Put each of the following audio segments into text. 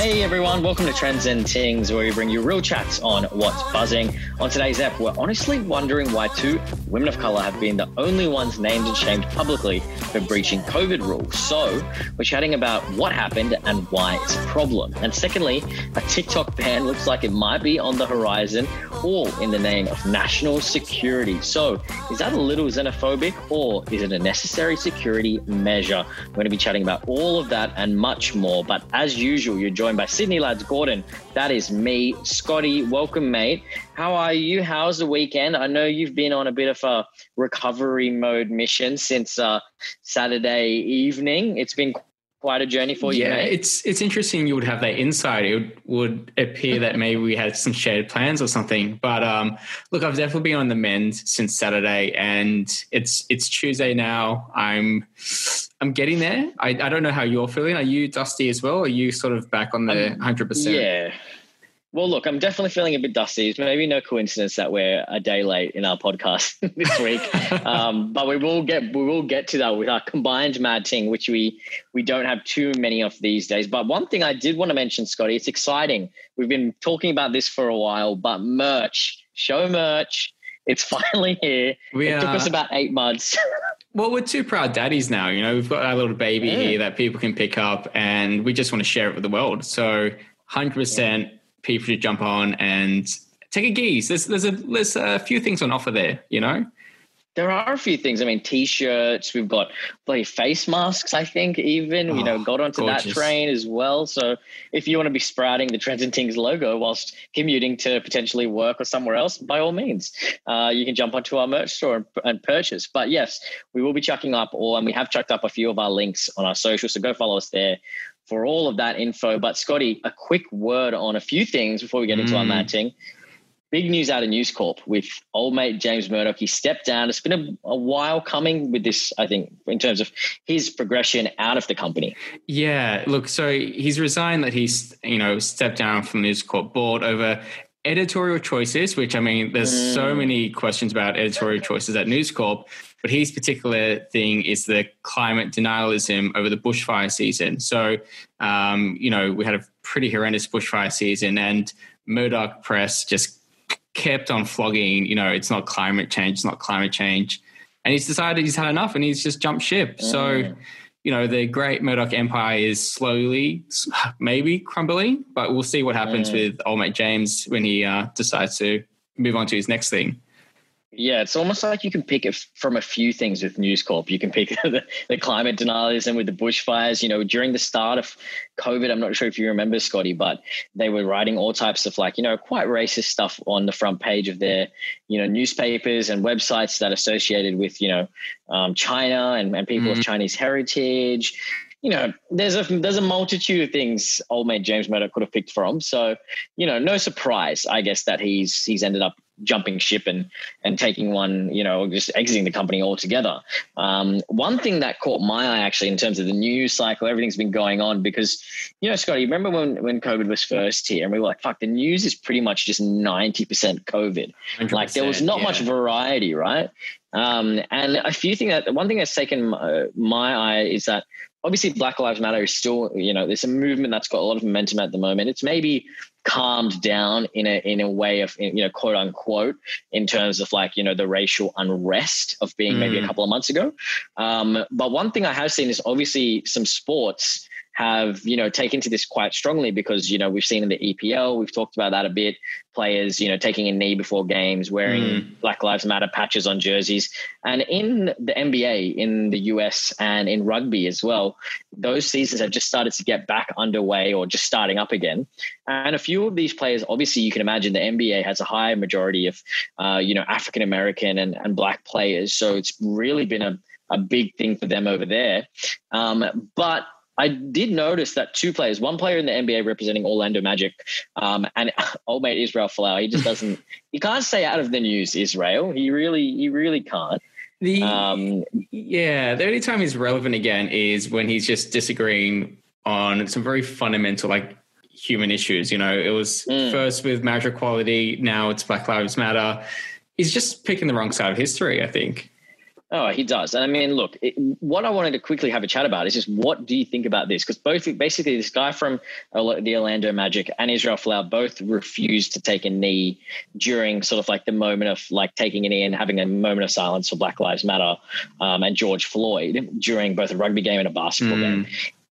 Hey everyone, welcome to Trends and Things, where we bring you real chats on what's buzzing. On today's app, we're honestly wondering why two women of color have been the only ones named and shamed publicly for breaching COVID rules. So we're chatting about what happened and why it's a problem. And secondly, a TikTok ban looks like it might be on the horizon, all in the name of national security. So is that a little xenophobic or is it a necessary security measure? We're going to be chatting about all of that and much more. But as usual, you're joined by Sydney Lads Gordon. That is me, Scotty. Welcome, mate. How are you? How's the weekend? I know you've been on a bit of a recovery mode mission since uh, Saturday evening. It's been quite a journey for you. Yeah, mate. it's it's interesting. You would have that insight. It would, would appear that maybe we had some shared plans or something. But um, look, I've definitely been on the mend since Saturday, and it's it's Tuesday now. I'm I'm getting there. I, I don't know how you're feeling. Are you dusty as well? Are you sort of back on the hundred um, percent? Yeah. Well, look, I'm definitely feeling a bit dusty. It's maybe no coincidence that we're a day late in our podcast this week, um, but we will get we will get to that with our combined mad ting, which we we don't have too many of these days. But one thing I did want to mention, Scotty, it's exciting. We've been talking about this for a while, but merch, show merch, it's finally here. We it are, took us about eight months. well, we're two proud daddies now. You know, we've got our little baby yeah. here that people can pick up, and we just want to share it with the world. So, hundred yeah. percent people should jump on and take a geese. There's there's a there's a few things on offer there, you know. There are a few things. I mean, t-shirts. We've got bloody face masks. I think even oh, you know oh, got onto gorgeous. that train as well. So if you want to be sprouting the Trends and Things logo whilst commuting to potentially work or somewhere else, by all means, uh, you can jump onto our merch store and, and, purchase. But yes, we will be chucking up all, and we have chucked up a few of our links on our social. So go follow us there for all of that info. But Scotty, a quick word on a few things before we get into mm. our matching. Big news out of News Corp with old mate James Murdoch. He stepped down. It's been a, a, while coming with this, I think, in terms of his progression out of the company. Yeah, look, so he's resigned that he's, you know, stepped down from News Corp board over editorial choices, which I mean, there's mm. so many questions about editorial choices at News Corp. But his particular thing is the climate denialism over the bushfire season. So, um, you know, we had a pretty horrendous bushfire season, and Murdoch Press just kept on flogging, you know, it's not climate change, it's not climate change. And he's decided he's had enough and he's just jumped ship. Mm. So, you know, the great Murdoch empire is slowly, maybe crumbling, but we'll see what happens mm. with old mate James when he uh, decides to move on to his next thing. Yeah, it's almost like you can pick it from a few things with News Corp. You can pick the, the climate denialism with the bushfires. You know, during the start of COVID, I'm not sure if you remember, Scotty, but they were writing all types of like, you know, quite racist stuff on the front page of their, you know, newspapers and websites that associated with, you know, um, China and, and people mm-hmm. of Chinese heritage you know, there's a there's a multitude of things old mate James Murdoch could have picked from. So, you know, no surprise, I guess, that he's he's ended up jumping ship and and taking one, you know, just exiting the company altogether. Um, one thing that caught my eye actually in terms of the news cycle, everything's been going on because, you know, Scotty, remember when when COVID was first here and we were like, fuck, the news is pretty much just ninety percent COVID. Like there was not yeah. much variety, right? Um, and a few things that one thing that's taken my, my eye is that obviously Black Lives Matter is still, you know, there's a movement that's got a lot of momentum at the moment. It's maybe calmed down in a in a way of you know quote unquote in terms of like you know the racial unrest of being mm. maybe a mm. couple of months ago. Um, but one thing I have seen is obviously some sports have you know taken to this quite strongly because you know we've seen in the EPL we've talked about that a bit players you know taking a knee before games wearing mm. Black Lives Matter patches on jerseys. And in the NBA in the US and in rugby as well those seasons have just started to get back underway or just starting up again. And a few of these players obviously you can imagine the NBA has a high majority of uh, you know African American and, and black players. So it's really been a a big thing for them over there. Um, but I did notice that two players, one player in the NBA representing Orlando Magic, um, and old mate Israel Folau, he just doesn't, he can't stay out of the news. Israel, he really, he really can't. The um, yeah, the only time he's relevant again is when he's just disagreeing on some very fundamental, like human issues. You know, it was mm. first with marriage equality, now it's Black Lives Matter. He's just picking the wrong side of history, I think. Oh, he does. And I mean, look, it, what I wanted to quickly have a chat about is just what do you think about this? Because both, basically, this guy from the Orlando Magic and Israel Folau both refused to take a knee during sort of like the moment of like taking a knee and having a moment of silence for Black Lives Matter um, and George Floyd during both a rugby game and a basketball mm. game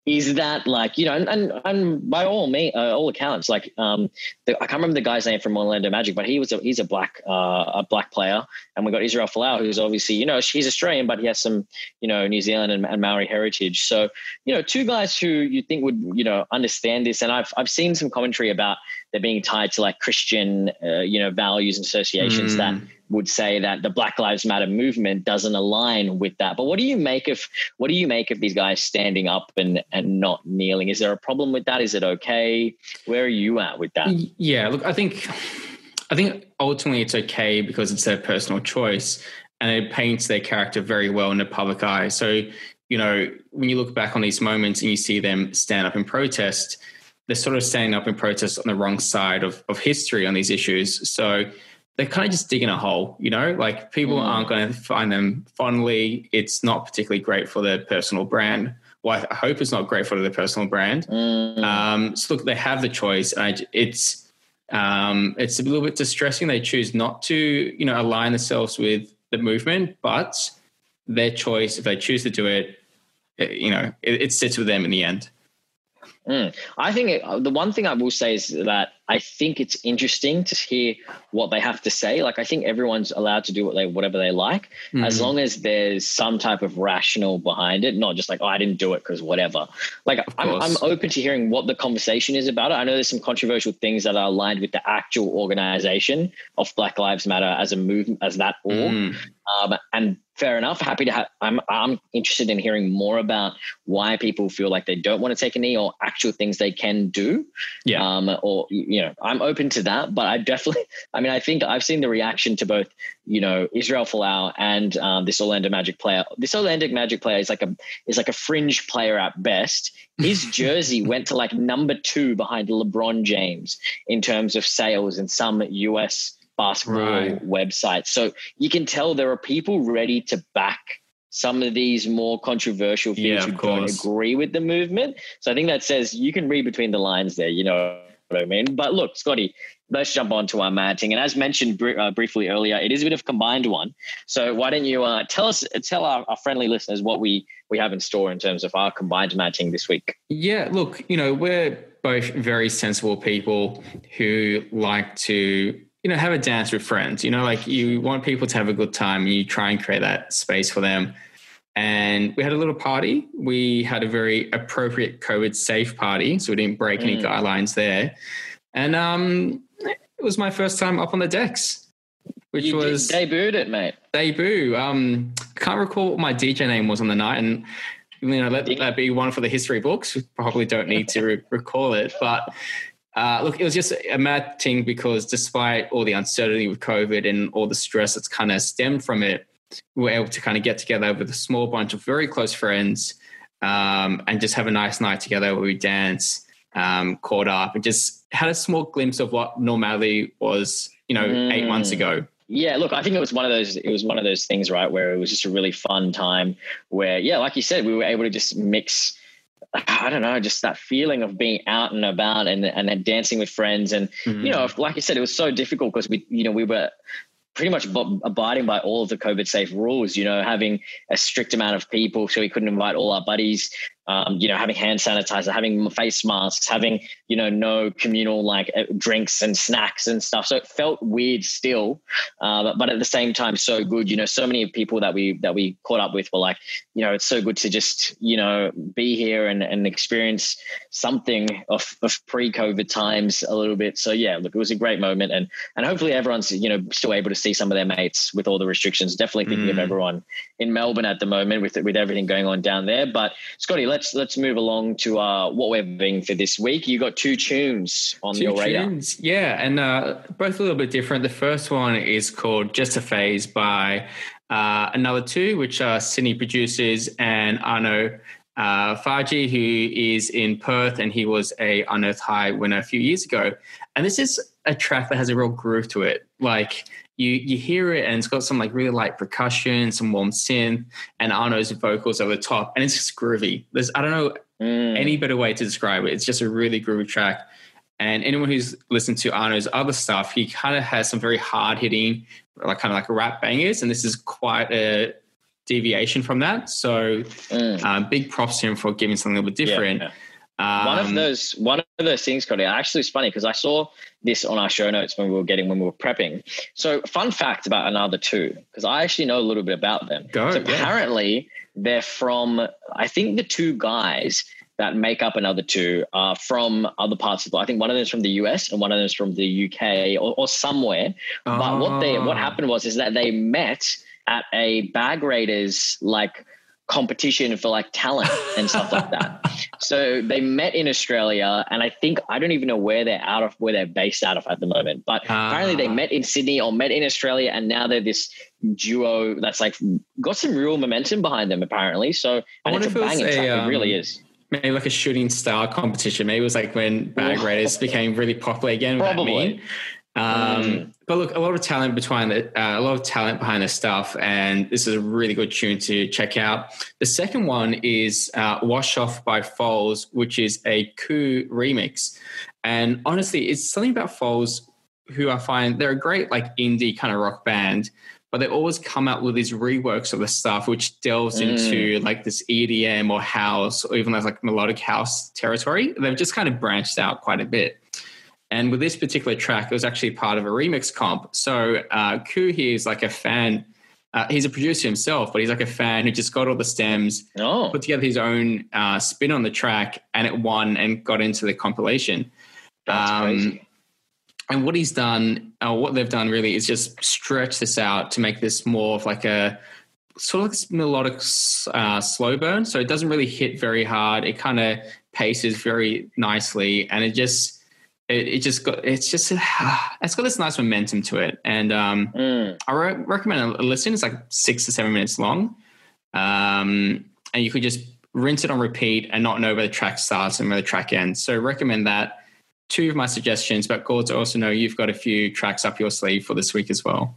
is that like you know and and, and by all me uh, all accounts like um the, I can't remember the guy's name from Orlando Magic but he was a, he's a black uh, a black player. And we got Israel Folau who's obviously you know she's Australian but he has some you know New Zealand and, and Maori heritage. So you know two guys who you think would you know understand this. And I've I've seen some commentary about they're being tied to like Christian uh, you know values and associations mm. that would say that the Black Lives Matter movement doesn't align with that. But what do you make of what do you make of these guys standing up and and not kneeling? Is there a problem with that? Is it okay? Where are you at with that? Yeah, look, I think I think ultimately it's okay because it's their personal choice and it paints their character very well in the public eye. So, you know, when you look back on these moments and you see them stand up in protest, they're sort of standing up in protest on the wrong side of, of history on these issues. So they're kind of just digging a hole, you know, like people mm. aren't going to find them fondly. It's not particularly great for their personal brand. Well, I hope it's not great for their personal brand. Mm. Um, so look, they have the choice. And it's, um, it's a little bit distressing. They choose not to, you know, align themselves with the movement, but their choice, if they choose to do it, it you know, it, it sits with them in the end. Mm. I think it, the one thing I will say is that I think it's interesting to hear what they have to say. Like I think everyone's allowed to do what they whatever they like, mm-hmm. as long as there's some type of rational behind it, not just like oh I didn't do it because whatever. Like I'm, I'm open to hearing what the conversation is about it. I know there's some controversial things that are aligned with the actual organization of Black Lives Matter as a movement as that org, mm. um, and fair enough. Happy to have. I'm I'm interested in hearing more about why people feel like they don't want to take a knee or actual things they can do. Yeah. Um. Or you know, I'm open to that, but I definitely. I mean, I think I've seen the reaction to both. You know, Israel Folau and um, this Orlando Magic player. This Orlando Magic player is like a is like a fringe player at best. His jersey went to like number two behind LeBron James in terms of sales in some US basketball right. websites. So you can tell there are people ready to back some of these more controversial things yeah, who don't agree with the movement. So I think that says you can read between the lines there, you know what I mean? But look, Scotty, let's jump on to our matting. And as mentioned br- uh, briefly earlier, it is a bit of a combined one. So why don't you uh, tell us, tell our, our, friendly listeners what we we have in store in terms of our combined matting this week? Yeah, look, you know, we're both very sensible people who like to you know, have a dance with friends. You know, like you want people to have a good time and you try and create that space for them. And we had a little party. We had a very appropriate COVID safe party. So we didn't break mm. any guidelines there. And um, it was my first time up on the decks, which you was debuted it, mate. Debut. Um, can't recall what my DJ name was on the night. And you know, let that be one for the history books. We probably don't need to re- recall it, but uh, look, it was just a mad thing because despite all the uncertainty with COVID and all the stress that's kind of stemmed from it, we were able to kind of get together with a small bunch of very close friends um, and just have a nice night together where we dance, um, caught up, and just had a small glimpse of what normality was, you know, mm. eight months ago. Yeah, look, I think it was one of those. It was one of those things, right, where it was just a really fun time. Where, yeah, like you said, we were able to just mix I don't know, just that feeling of being out and about and and then dancing with friends. And mm-hmm. you know, like I said, it was so difficult because we, you know, we were pretty much abiding by all of the COVID safe rules, you know, having a strict amount of people. So we couldn't invite all our buddies um, you know, having hand sanitizer, having face masks, having, you know, no communal like uh, drinks and snacks and stuff. So it felt weird still, uh, but at the same time, so good. You know, so many people that we that we caught up with were like, you know, it's so good to just, you know, be here and, and experience something of, of pre-COVID times a little bit. So yeah, look, it was a great moment, and and hopefully everyone's you know still able to see some of their mates with all the restrictions. Definitely thinking mm. of everyone in Melbourne at the moment with with everything going on down there. But Scotty, let's let's move along to uh, what we're having for this week. You got two tunes on two your radar. Tunes. Yeah, and uh, both a little bit different. The first one is called "Just a Phase" by uh, another two, which are Sydney producers and Arno uh, Faraji, who is in Perth, and he was a Unearthed High winner a few years ago. And this is a track that has a real groove to it. Like you you hear it and it's got some like really light percussion, some warm synth, and Arno's vocals over the top, and it's just groovy. There's I don't know mm. any better way to describe it. It's just a really groovy track. And anyone who's listened to Arno's other stuff, he kind of has some very hard hitting, like kind of like rap bangers, and this is quite a deviation from that. So, mm. um, big props to him for giving something a little bit different. Yeah, yeah. Um, one of those one of those things, Cody. Actually, it's funny because I saw this on our show notes when we were getting when we were prepping. So, fun fact about another two because I actually know a little bit about them. Go, so apparently, they're from I think the two guys that make up another two are from other parts of the I think one of them is from the US and one of them is from the UK or, or somewhere. Oh. But what they what ah. happened was is that they met at a bag raiders like competition for like talent and stuff like that. So they met in Australia, and I think I don't even know where they're out of, where they're based out of at the moment. But apparently they met in Sydney or met in Australia, and now they're this duo that's like got some real momentum behind them. Apparently, so and it's a banging track. Um, it really um, is. Maybe like a shooting star competition. Maybe it was like when Bag Raiders became really popular again. Probably. Um, mm. But look, a lot of talent behind the, uh, a lot of talent behind this stuff, and this is a really good tune to check out. The second one is uh, "Wash Off" by Foals, which is a Coup remix, and honestly, it's something about Foals who I find they're a great like indie kind of rock band, but they always come out with these reworks of the stuff which delves mm. into like this EDM or house or even like melodic house territory. They've just kind of branched out quite a bit. And with this particular track, it was actually part of a remix comp. So uh, Coup here is like a fan. Uh, he's a producer himself, but he's like a fan who just got all the stems, oh. put together his own uh, spin on the track, and it won and got into the compilation. That's um, crazy. And what he's done, or what they've done really, is just stretch this out to make this more of like a sort of melodic uh, slow burn. So it doesn't really hit very hard. It kind of paces very nicely, and it just it, it, just got it's just it's got this nice momentum to it and um, mm. i re- recommend a listen it's like six to seven minutes long um, and you could just rinse it on repeat and not know where the track starts and where the track ends so recommend that two of my suggestions but Gord, to also know you've got a few tracks up your sleeve for this week as well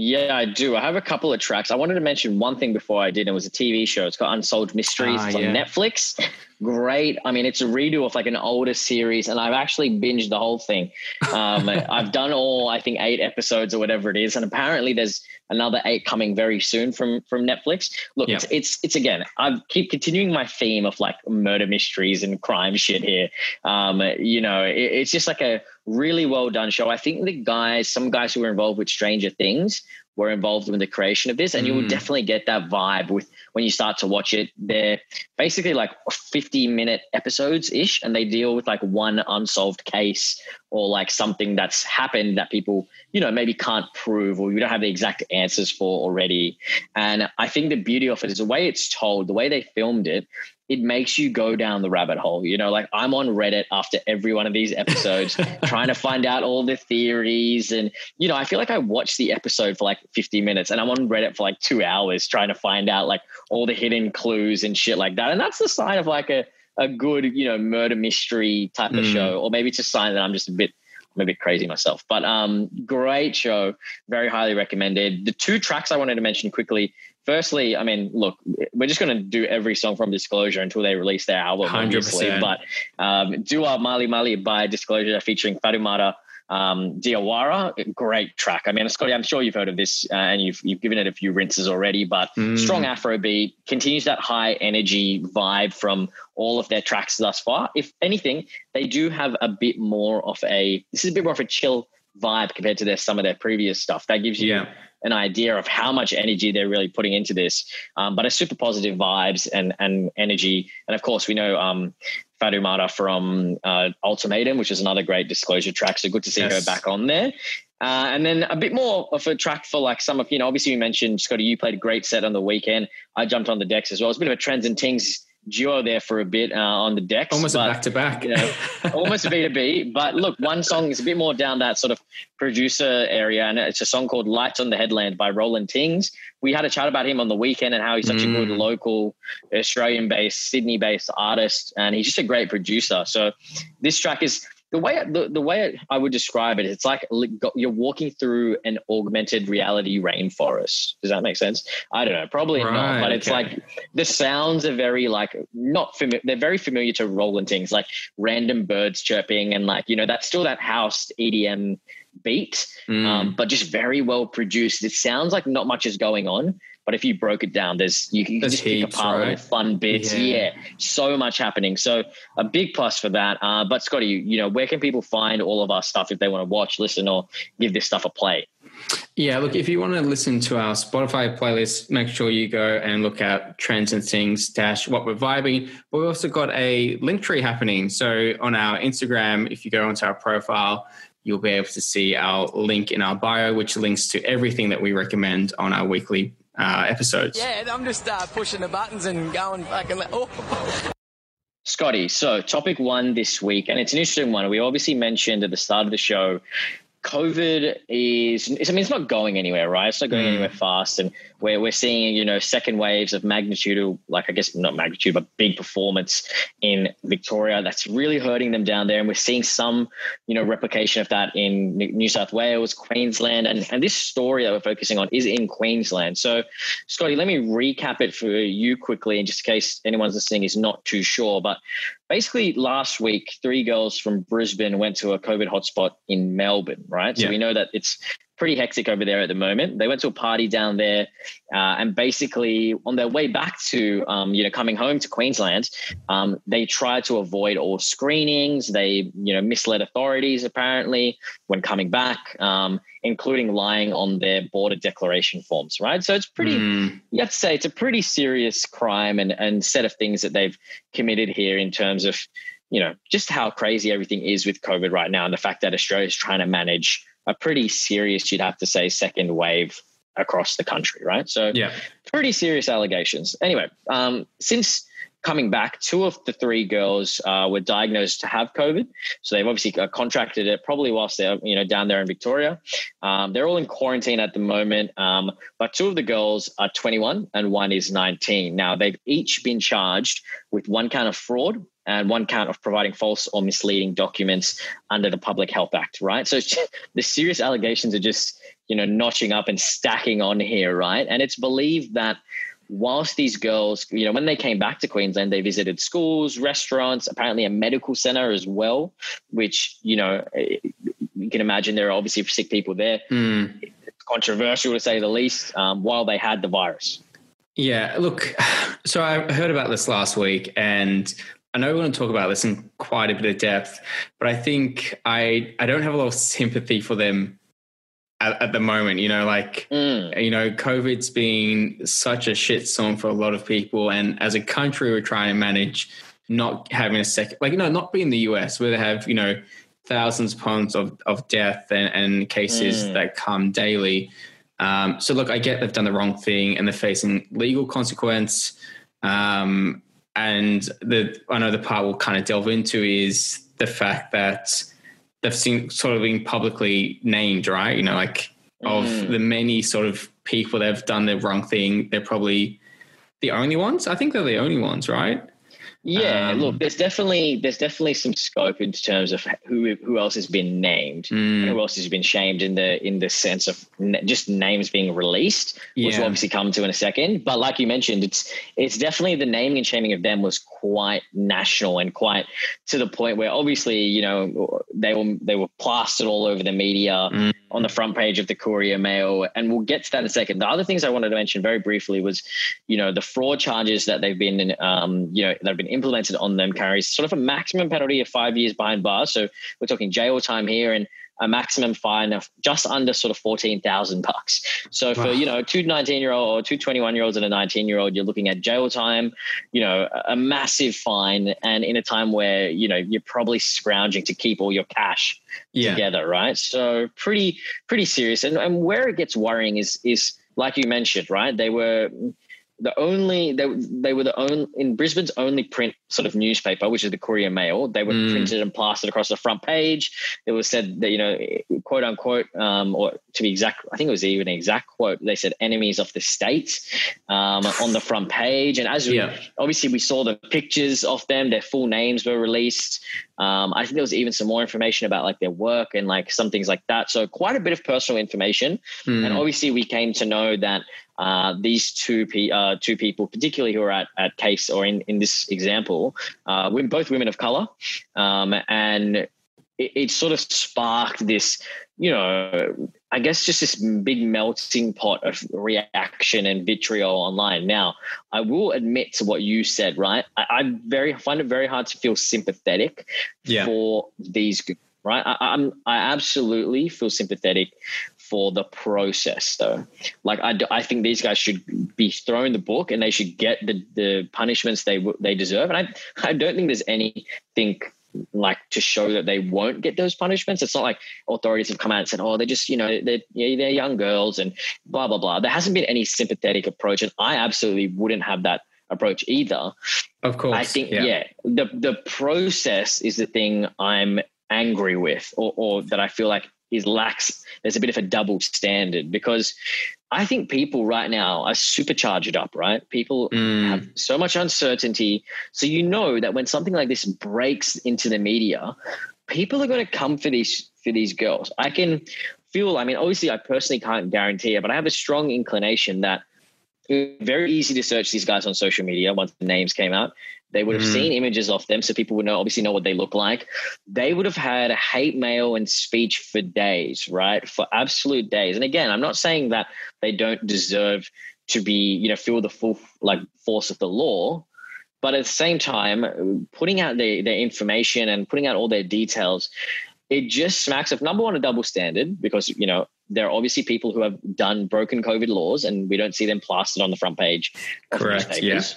yeah, I do. I have a couple of tracks. I wanted to mention one thing before I did. It was a TV show. It's got Unsolved Mysteries. Ah, yeah. on Netflix. Great. I mean, it's a redo of like an older series, and I've actually binged the whole thing. Um, I've done all, I think, eight episodes or whatever it is, and apparently there's another eight coming very soon from from Netflix. Look, it's, it's it's again. I keep continuing my theme of like murder mysteries and crime shit here. Um, you know, it, it's just like a really well done show. I think the guys, some guys who were involved with Stranger Things, were involved in the creation of this, and you will mm. definitely get that vibe with when you start to watch it. They're basically like 50 minute episodes ish, and they deal with like one unsolved case or like something that's happened that people, you know, maybe can't prove or you don't have the exact answers for already. And I think the beauty of it is the way it's told, the way they filmed it it makes you go down the rabbit hole. You know, like I'm on Reddit after every one of these episodes trying to find out all the theories. And, you know, I feel like I watched the episode for like 50 minutes and I'm on Reddit for like two hours trying to find out like all the hidden clues and shit like that. And that's the sign of like a, a good, you know, murder mystery type mm. of show. Or maybe it's a sign that I'm just a bit I'm a bit crazy myself. But um, great show, very highly recommended. The two tracks I wanted to mention quickly firstly, I mean, look, we're just going to do every song from Disclosure until they release their album, 100%. obviously. But um, Douha Mali Mali by Disclosure featuring Fatoumata um, Diawara, great track. I mean, Scotty, I'm sure you've heard of this uh, and you've you've given it a few rinses already, but mm. strong Afro beat continues that high energy vibe from all of their tracks thus far. If anything, they do have a bit more of a this is a bit more of a chill vibe compared to their some of their previous stuff. That gives you yeah an idea of how much energy they're really putting into this. Um, but a super positive vibes and and energy. And of course, we know um, Fatoumata from uh, Ultimatum, which is another great disclosure track. So good to see yes. her back on there. Uh, and then a bit more of a track for like some of, you know, obviously you mentioned, Scotty, you played a great set on the weekend. I jumped on the decks as well. It's a bit of a trends and things duo there for a bit uh, on the decks. Almost but, a back to back. You know, almost a B2B. But look, one song is a bit more down that sort of producer area, and it's a song called Lights on the Headland by Roland Tings. We had a chat about him on the weekend and how he's such mm. a good mm. local Australian based, Sydney based artist, and he's just a great producer. So this track is the way the, the way I would describe it, it's like you're walking through an augmented reality rainforest. Does that make sense? I don't know, probably right, not, but it's like the sounds are very like not familiar. They're very familiar to Roland Tings like random birds chirping and like you know that's still that house EDM beat, mm. um, but just very well produced. It sounds like not much is going on, but if you broke it down, there's you can there's just heaps, pick apart right? fun bits. Yeah. yeah. so much happening. So a big plus for that. Uh, but Scotty, you, you know, where can people find all of our stuff if they want to watch, listen, or give this stuff a play? Yeah, look, if you want to listen to our Spotify playlist, make sure you go and look at trends and things dash what we're vibing. But we've also got a link tree happening. So on our Instagram, if you go onto our profile, you'll be able to see our link in our bio, which links to everything that we recommend on our weekly uh, episodes. Yeah, I'm just uh, pushing the buttons and going fucking. Oh. Scotty, so topic one this week, and it's an interesting one. We obviously mentioned at the start of the show COVID is, I mean, it's not going anywhere, right? It's not going mm. anywhere fast. And we're, we're seeing, you know, second waves of magnitude, like I guess not magnitude, but big performance in Victoria. That's really hurting them down there. And we're seeing some, you know, replication of that in New South Wales, Queensland. And, and this story that we're focusing on is in Queensland. So, Scotty, let me recap it for you quickly, in just in case anyone's listening is not too sure. But basically last week, three girls from Brisbane went to a COVID hotspot in Melbourne, right? So yeah. we know that it's pretty hectic over there at the moment. They went to a party down there, uh, and basically on their way back to, um, you know, coming home to Queensland, um, they tried to avoid all screenings. They, you know, misled authorities apparently when coming back, um, including lying on their border declaration forms. Right, so it's pretty. Mm. You have to say it's a pretty serious crime and and set of things that they've committed here in terms of. You know, just how crazy everything is with COVID right now, and the fact that Australia is trying to manage a pretty serious, you'd have to say, second wave across the country, right? So, yeah, pretty serious allegations. Anyway, um, since coming back, two of the three girls uh, were diagnosed to have COVID. So they've obviously uh, contracted it probably whilst they're you know down there in Victoria. Um, they're all in quarantine at the moment, um, but two of the girls are 21 and one is 19. Now they've each been charged with one count of fraud and one count of providing false or misleading documents under the Public Health Act, right? So the serious allegations are just, you know, notching up and stacking on here, right? And it's believed that whilst these girls, you know, when they came back to Queensland, they visited schools, restaurants, apparently a medical center as well, which, you know, you can imagine there are obviously sick people there. Mm. It's controversial to say the least, um, while they had the virus. Yeah, look, so I heard about this last week, and I know we want to talk about this in quite a bit of depth, but I think I I don't have a lot of sympathy for them at, at the moment. You know, like mm. you know, COVID's been such a shitstorm for a lot of people, and as a country, we're trying to manage not having a second, like you know, not being the US where they have you know thousands of pounds of of death and, and cases mm. that come daily. Um, so look, I get they've done the wrong thing and they're facing legal consequence. Um, and the I know the part we'll kind of delve into is the fact that they've seen sort of been publicly named, right? You know, like of mm. the many sort of people that have done the wrong thing, they're probably the only ones. I think they're the only ones, right? Yeah, um, look, there's definitely there's definitely some scope in terms of who who else has been named, mm. who else has been shamed in the in the sense of just names being released, which yeah. we'll obviously come to in a second. But like you mentioned, it's it's definitely the naming and shaming of them was quite national and quite to the point where obviously you know they were they were plastered all over the media mm. On the front page of the Courier Mail, and we'll get to that in a second. The other things I wanted to mention very briefly was, you know, the fraud charges that they've been um, you know that have been implemented on them carries sort of a maximum penalty of five years behind bars. So we're talking jail time here and a maximum fine of just under sort of 14,000 bucks. So for, wow. you know, two 19 year old or two 21 year olds and a 19 year old, you're looking at jail time, you know, a massive fine. And in a time where, you know, you're probably scrounging to keep all your cash yeah. together. Right. So pretty, pretty serious. And, and where it gets worrying is, is like you mentioned, right? They were, the only they, they were the only in Brisbane's only print sort of newspaper, which is the Courier Mail. They were mm. printed and plastered across the front page. It was said that you know, quote unquote, um, or to be exact, I think it was even an exact quote. They said "enemies of the state" um, on the front page, and as yeah. we, obviously we saw the pictures of them, their full names were released. Um, I think there was even some more information about like their work and like some things like that. So quite a bit of personal information. Mm. And obviously, we came to know that uh, these two pe- uh, two people, particularly who are at, at case or in, in this example, uh, we're both women of color, um, and it, it sort of sparked this, you know, I guess just this big melting pot of reaction and vitriol online. Now, I will admit to what you said, right? I, I very find it very hard to feel sympathetic Yeah. for these, right? I, I'm I absolutely feel sympathetic for the process, though. Like I, I think these guys should be thrown the book and they should get the the punishments they they deserve. And I I don't think there's anything like to show that they won't get those punishments. It's not like authorities have come out and said, "Oh, they're just you know they're they're young girls and blah blah blah." There hasn't been any sympathetic approach, and I absolutely wouldn't have that approach either. Of course. I think yeah. the the process is the thing I'm angry with, or, or that I feel like is lax. There's a bit of a double standard because I think people right now are supercharged up. Right, people Mm. have so much uncertainty. So you know that when something like this breaks into the media, people are going to come for these for these girls. I can feel. I mean, obviously, I personally can't guarantee it, but I have a strong inclination that very easy to search these guys on social media once the names came out. They would have Mm. seen images of them, so people would know obviously know what they look like. They would have had hate mail and speech for days, right? For absolute days. And again, I'm not saying that they don't deserve to be, you know, feel the full like force of the law, but at the same time, putting out their, their information and putting out all their details, it just smacks of number one a double standard because you know there are obviously people who have done broken COVID laws, and we don't see them plastered on the front page. Correct, newspapers.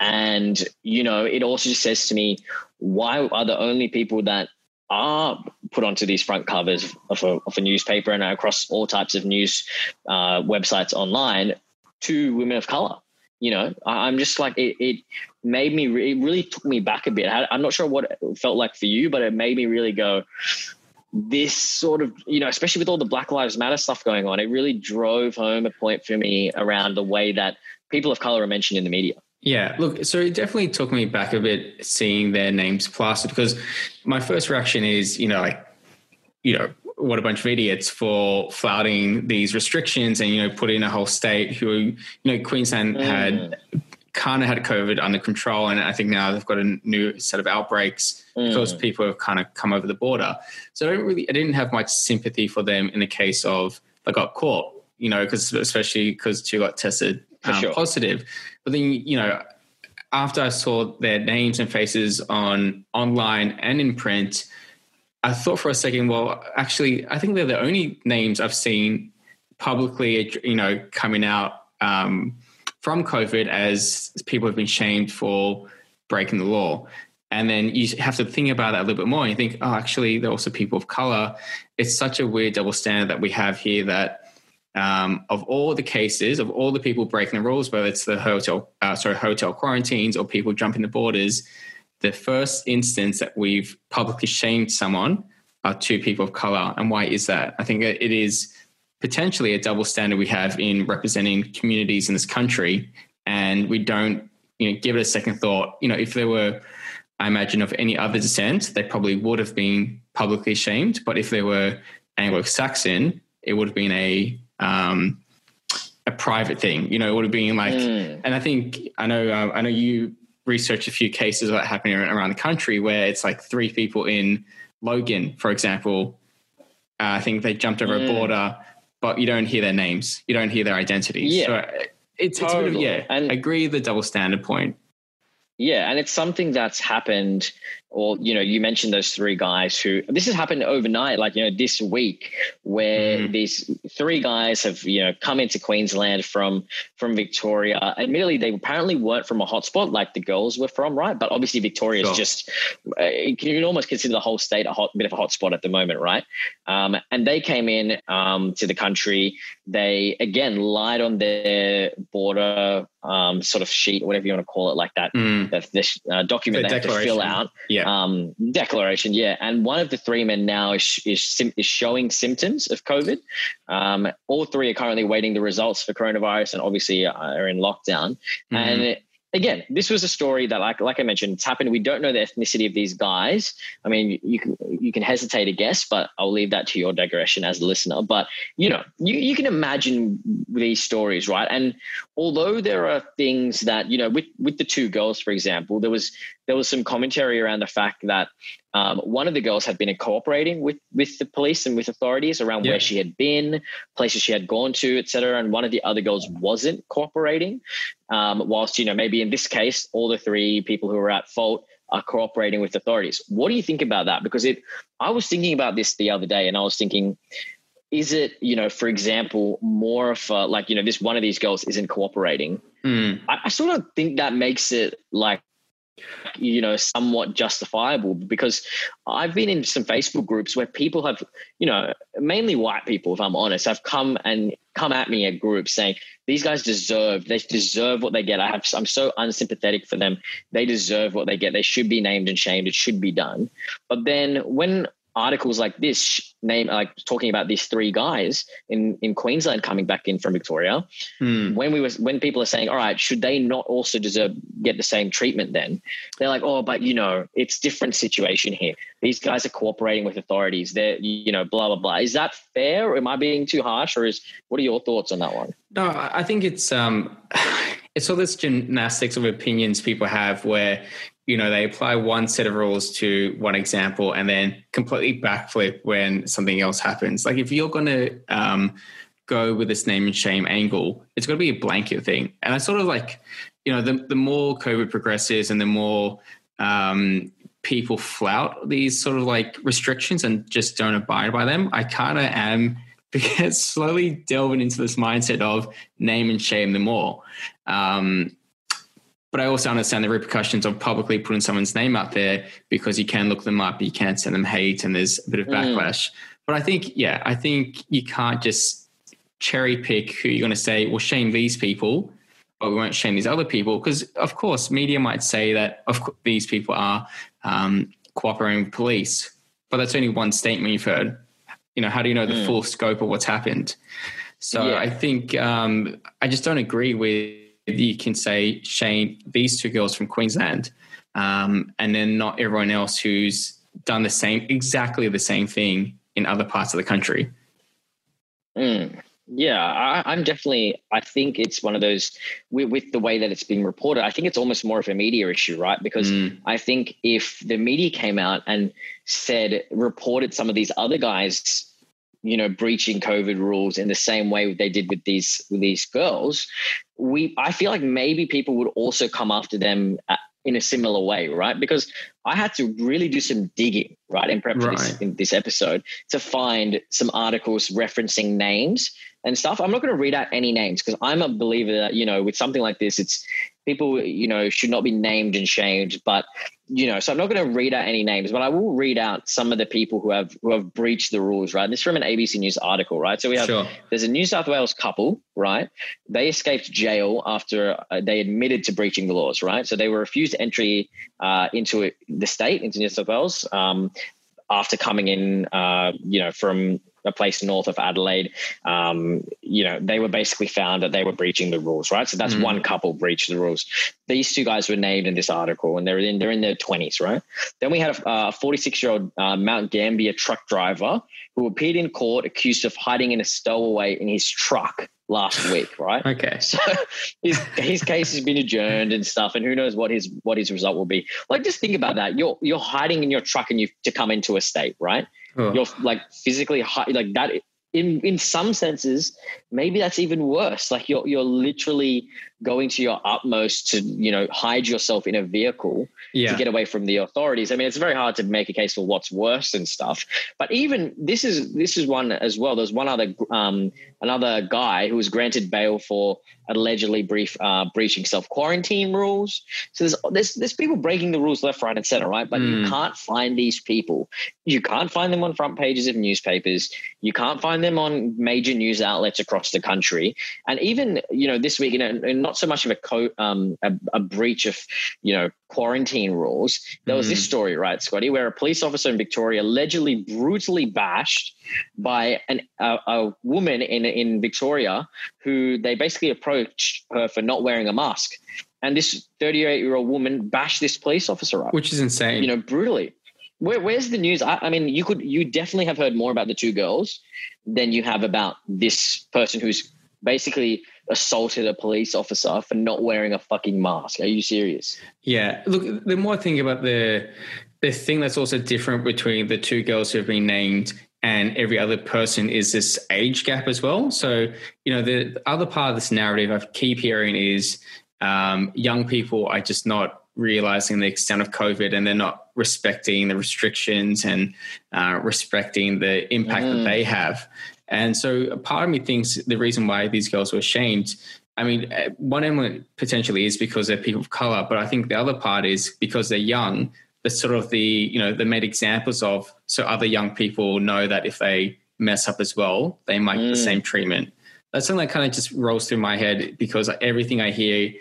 And you know, it also just says to me, why are the only people that are put onto these front covers of a, of a newspaper and across all types of news uh, websites online two women of color? You know, I- I'm just like it. It made me. Re- it really took me back a bit. I, I'm not sure what it felt like for you, but it made me really go. This sort of, you know, especially with all the Black Lives Matter stuff going on, it really drove home a point for me around the way that people of color are mentioned in the media. Yeah, look, so it definitely took me back a bit seeing their names plastered because my first reaction is, you know, like, you know, what a bunch of idiots for flouting these restrictions and, you know, put in a whole state who, you know, Queensland mm. had kind of had COVID under control. And I think now they've got a new set of outbreaks mm. because people have kind of come over the border. So I don't really, I didn't have much sympathy for them in the case of they got caught, you know, because especially because two got tested um, sure. positive. But then, you know, after I saw their names and faces on online and in print, I thought for a second, well, actually, I think they're the only names I've seen publicly, you know, coming out um, from COVID as people have been shamed for breaking the law. And then you have to think about that a little bit more. And you think, oh, actually, they're also people of color. It's such a weird double standard that we have here that um, of all the cases of all the people breaking the rules, whether it's the hotel, uh, sorry, hotel quarantines or people jumping the borders, the first instance that we've publicly shamed someone are two people of color. And why is that? I think it is potentially a double standard we have in representing communities in this country, and we don't, you know, give it a second thought. You know, if there were, I imagine, of any other descent, they probably would have been publicly shamed. But if they were Anglo-Saxon, it would have been a um, a private thing. You know, it would have been like, Mm. and I think I know uh, I know you researched a few cases that happening around the country where it's like three people in Logan, for example. Uh, I think they jumped over a Mm. border, but you don't hear their names, you don't hear their identities. Yeah. So it's, it's a bit of, Totally. yeah. And- I agree the double standard point. Yeah, and it's something that's happened, or you know, you mentioned those three guys who this has happened overnight, like you know, this week, where Mhm. these three guys have you know come into Queensland from from Victoria. Admittedly, they apparently weren't from a hotspot like the girls were from, right? But obviously, Victoria is Sure. just uh, you can almost consider the whole state a hot bit of a hotspot at the moment, right? Um, and they came in um, to the country. They again lied on their border um, sort of sheet, whatever you want to call it, like that Mm, the, this uh, document The they have to fill out. yeah. Um, declaration, yeah. And one of the three men now is is, is showing symptoms of COVID. Um, all three are currently waiting the results for coronavirus, and obviously are in lockdown. Mhm. And again, this was a story that, like, like I mentioned, it's happened. We don't know the ethnicity of these guys. I mean, you can you can hesitate a guess, but I'll leave that to your digression as a listener. But you know, you, you can imagine these stories, right? And although there are things that you know, with with the two girls, for example, there was there was some commentary around the fact that um, one of the girls had been cooperating with with the police and with authorities around yeah. where she had been, places she had gone to, etc. And one of the other girls wasn't cooperating. Um, whilst you know maybe in this case, all the three people who were at fault are cooperating with authorities. What do you think about that? Because it, I was thinking about this the other day, and I was thinking, is it you know, for example, more of a, like you know, this one of these girls isn't cooperating. Mm. I, I sort of think that makes it like you know somewhat justifiable because i've been in some facebook groups where people have you know mainly white people if i'm honest have come and come at me at groups saying these guys deserve they deserve what they get. I have i'm so unsympathetic for them. They deserve what they get. They should be named and shamed. It should be done. But then when articles like this name like talking about these three guys in in Queensland coming back in from Victoria. Mm. when we was when people are saying all right should they not also deserve get the same treatment then? They're like oh but you know it's different situation here. These guys are cooperating with authorities. They're you know blah blah blah. Is that fair? Or am I being too harsh? Or is what are your thoughts on that one? No I think it's um it's all this gymnastics of opinions people have where you know they apply one set of rules to one example and then completely backflip when something else happens. Like if you're going to um, go with this name and shame angle it's going to be a blanket thing. And i sort of like you know the, the more covid progresses and the more um, people flout these sort of like restrictions and just don't abide by them i kind of am because slowly delving into this mindset of name and shame them all um, but I also understand the repercussions of publicly putting someone's name out there because you can look them up, you can't send them hate, and there's a bit of mm. backlash. Mm. But I think, yeah, I think you can't just cherry pick who you're going to say, well, shame these people, but we won't shame these other people. Because, of course, media might say that of course, these people are um, cooperating with police, but that's only one statement you've heard. You know, how do you know the mm. full scope of what's happened? So yeah. I think um, I just don't agree with you can say Shane, these two girls from Queensland, um, and then not everyone else who's done the same, exactly the same thing in other parts of the country. Mm. Yeah, I, am definitely. I think it's one of those with, with, the way that it's being reported. I think it's almost more of a media issue, right? Because mm. I think if the media came out and said reported some of these other guys you know breaching covid rules in the same way they did with these with these girls we i feel like maybe people would also come after them uh, in a similar way right because i had to really do some digging right in prep right. for this, in this episode to find some articles referencing names and stuff i'm not going to read out any names because i'm a believer that you know with something like this it's people you know should not be named and shamed but you know so i'm not going to read out any names but i will read out some of the people who have who have breached the rules right? This is from an abc news article right? So we have sure. there's a new south wales couple right? They escaped jail after uh, they admitted to breaching the laws right? So they were refused entry uh, into the state into new south wales um, after coming in uh, you know from a place north of Adelaide, um, you know, they were basically found that they were breaching the rules, right? So that's mm. one couple breached the rules. These two guys were named in this article, and they're in they're in their twenties, right? Then we had a 46 year old uh, Mount Gambier truck driver who appeared in court accused of hiding in a stowaway in his truck last week, right? Okay. So his his case has been adjourned and stuff, and who knows what his what his result will be. Like, just think about that. You're you're hiding in your truck and you to come into a state, right? You're like physically high, like that. In in some senses, maybe that's even worse. Like you're you're literally going to your utmost to you know hide yourself in a vehicle yeah. to get away from the authorities. I mean, it's very hard to make a case for what's worse and stuff. But even this is this is one as well. There's one other um, another guy who was granted bail for allegedly brief uh, breaching self quarantine rules. So there's, there's there's people breaking the rules left, right, and center, right? But mm. you hmm. can't find these people. You can't find them on front pages of newspapers. You can't find them on major news outlets across the country. And even you know this week, you know, not so much of a co- um, a, a breach of you know quarantine rules. There was mm. this story, right, Scotty, where a police officer in Victoria allegedly brutally bashed by an, a, a woman in in Victoria who they basically approached her for not wearing a mask. and this 38 year old woman bashed this police officer up, which is insane. You know, brutally. Where, where's the news? I, I, mean, you could you definitely have heard more about the two girls than you have about this person who's basically assaulted a police officer for not wearing a fucking mask. Are you serious? Yeah. Look, the more I think about the the thing that's also different between the two girls who have been named and every other person is this age gap as well. So, you know, the other part of this narrative I keep hearing is um, young people are just not realizing the extent of COVID and they're not respecting the restrictions and uh, respecting the impact mm. that they have. And so part of me thinks the reason why these girls were shamed, I mean, uh, one element potentially is because they're people of color, but I think the other part is because they're young, the sort of the, you know, they made examples of so other young people know that if they mess up as well, they might mm. get the mm. same treatment. That's something that kind of just rolls through my head because everything I hear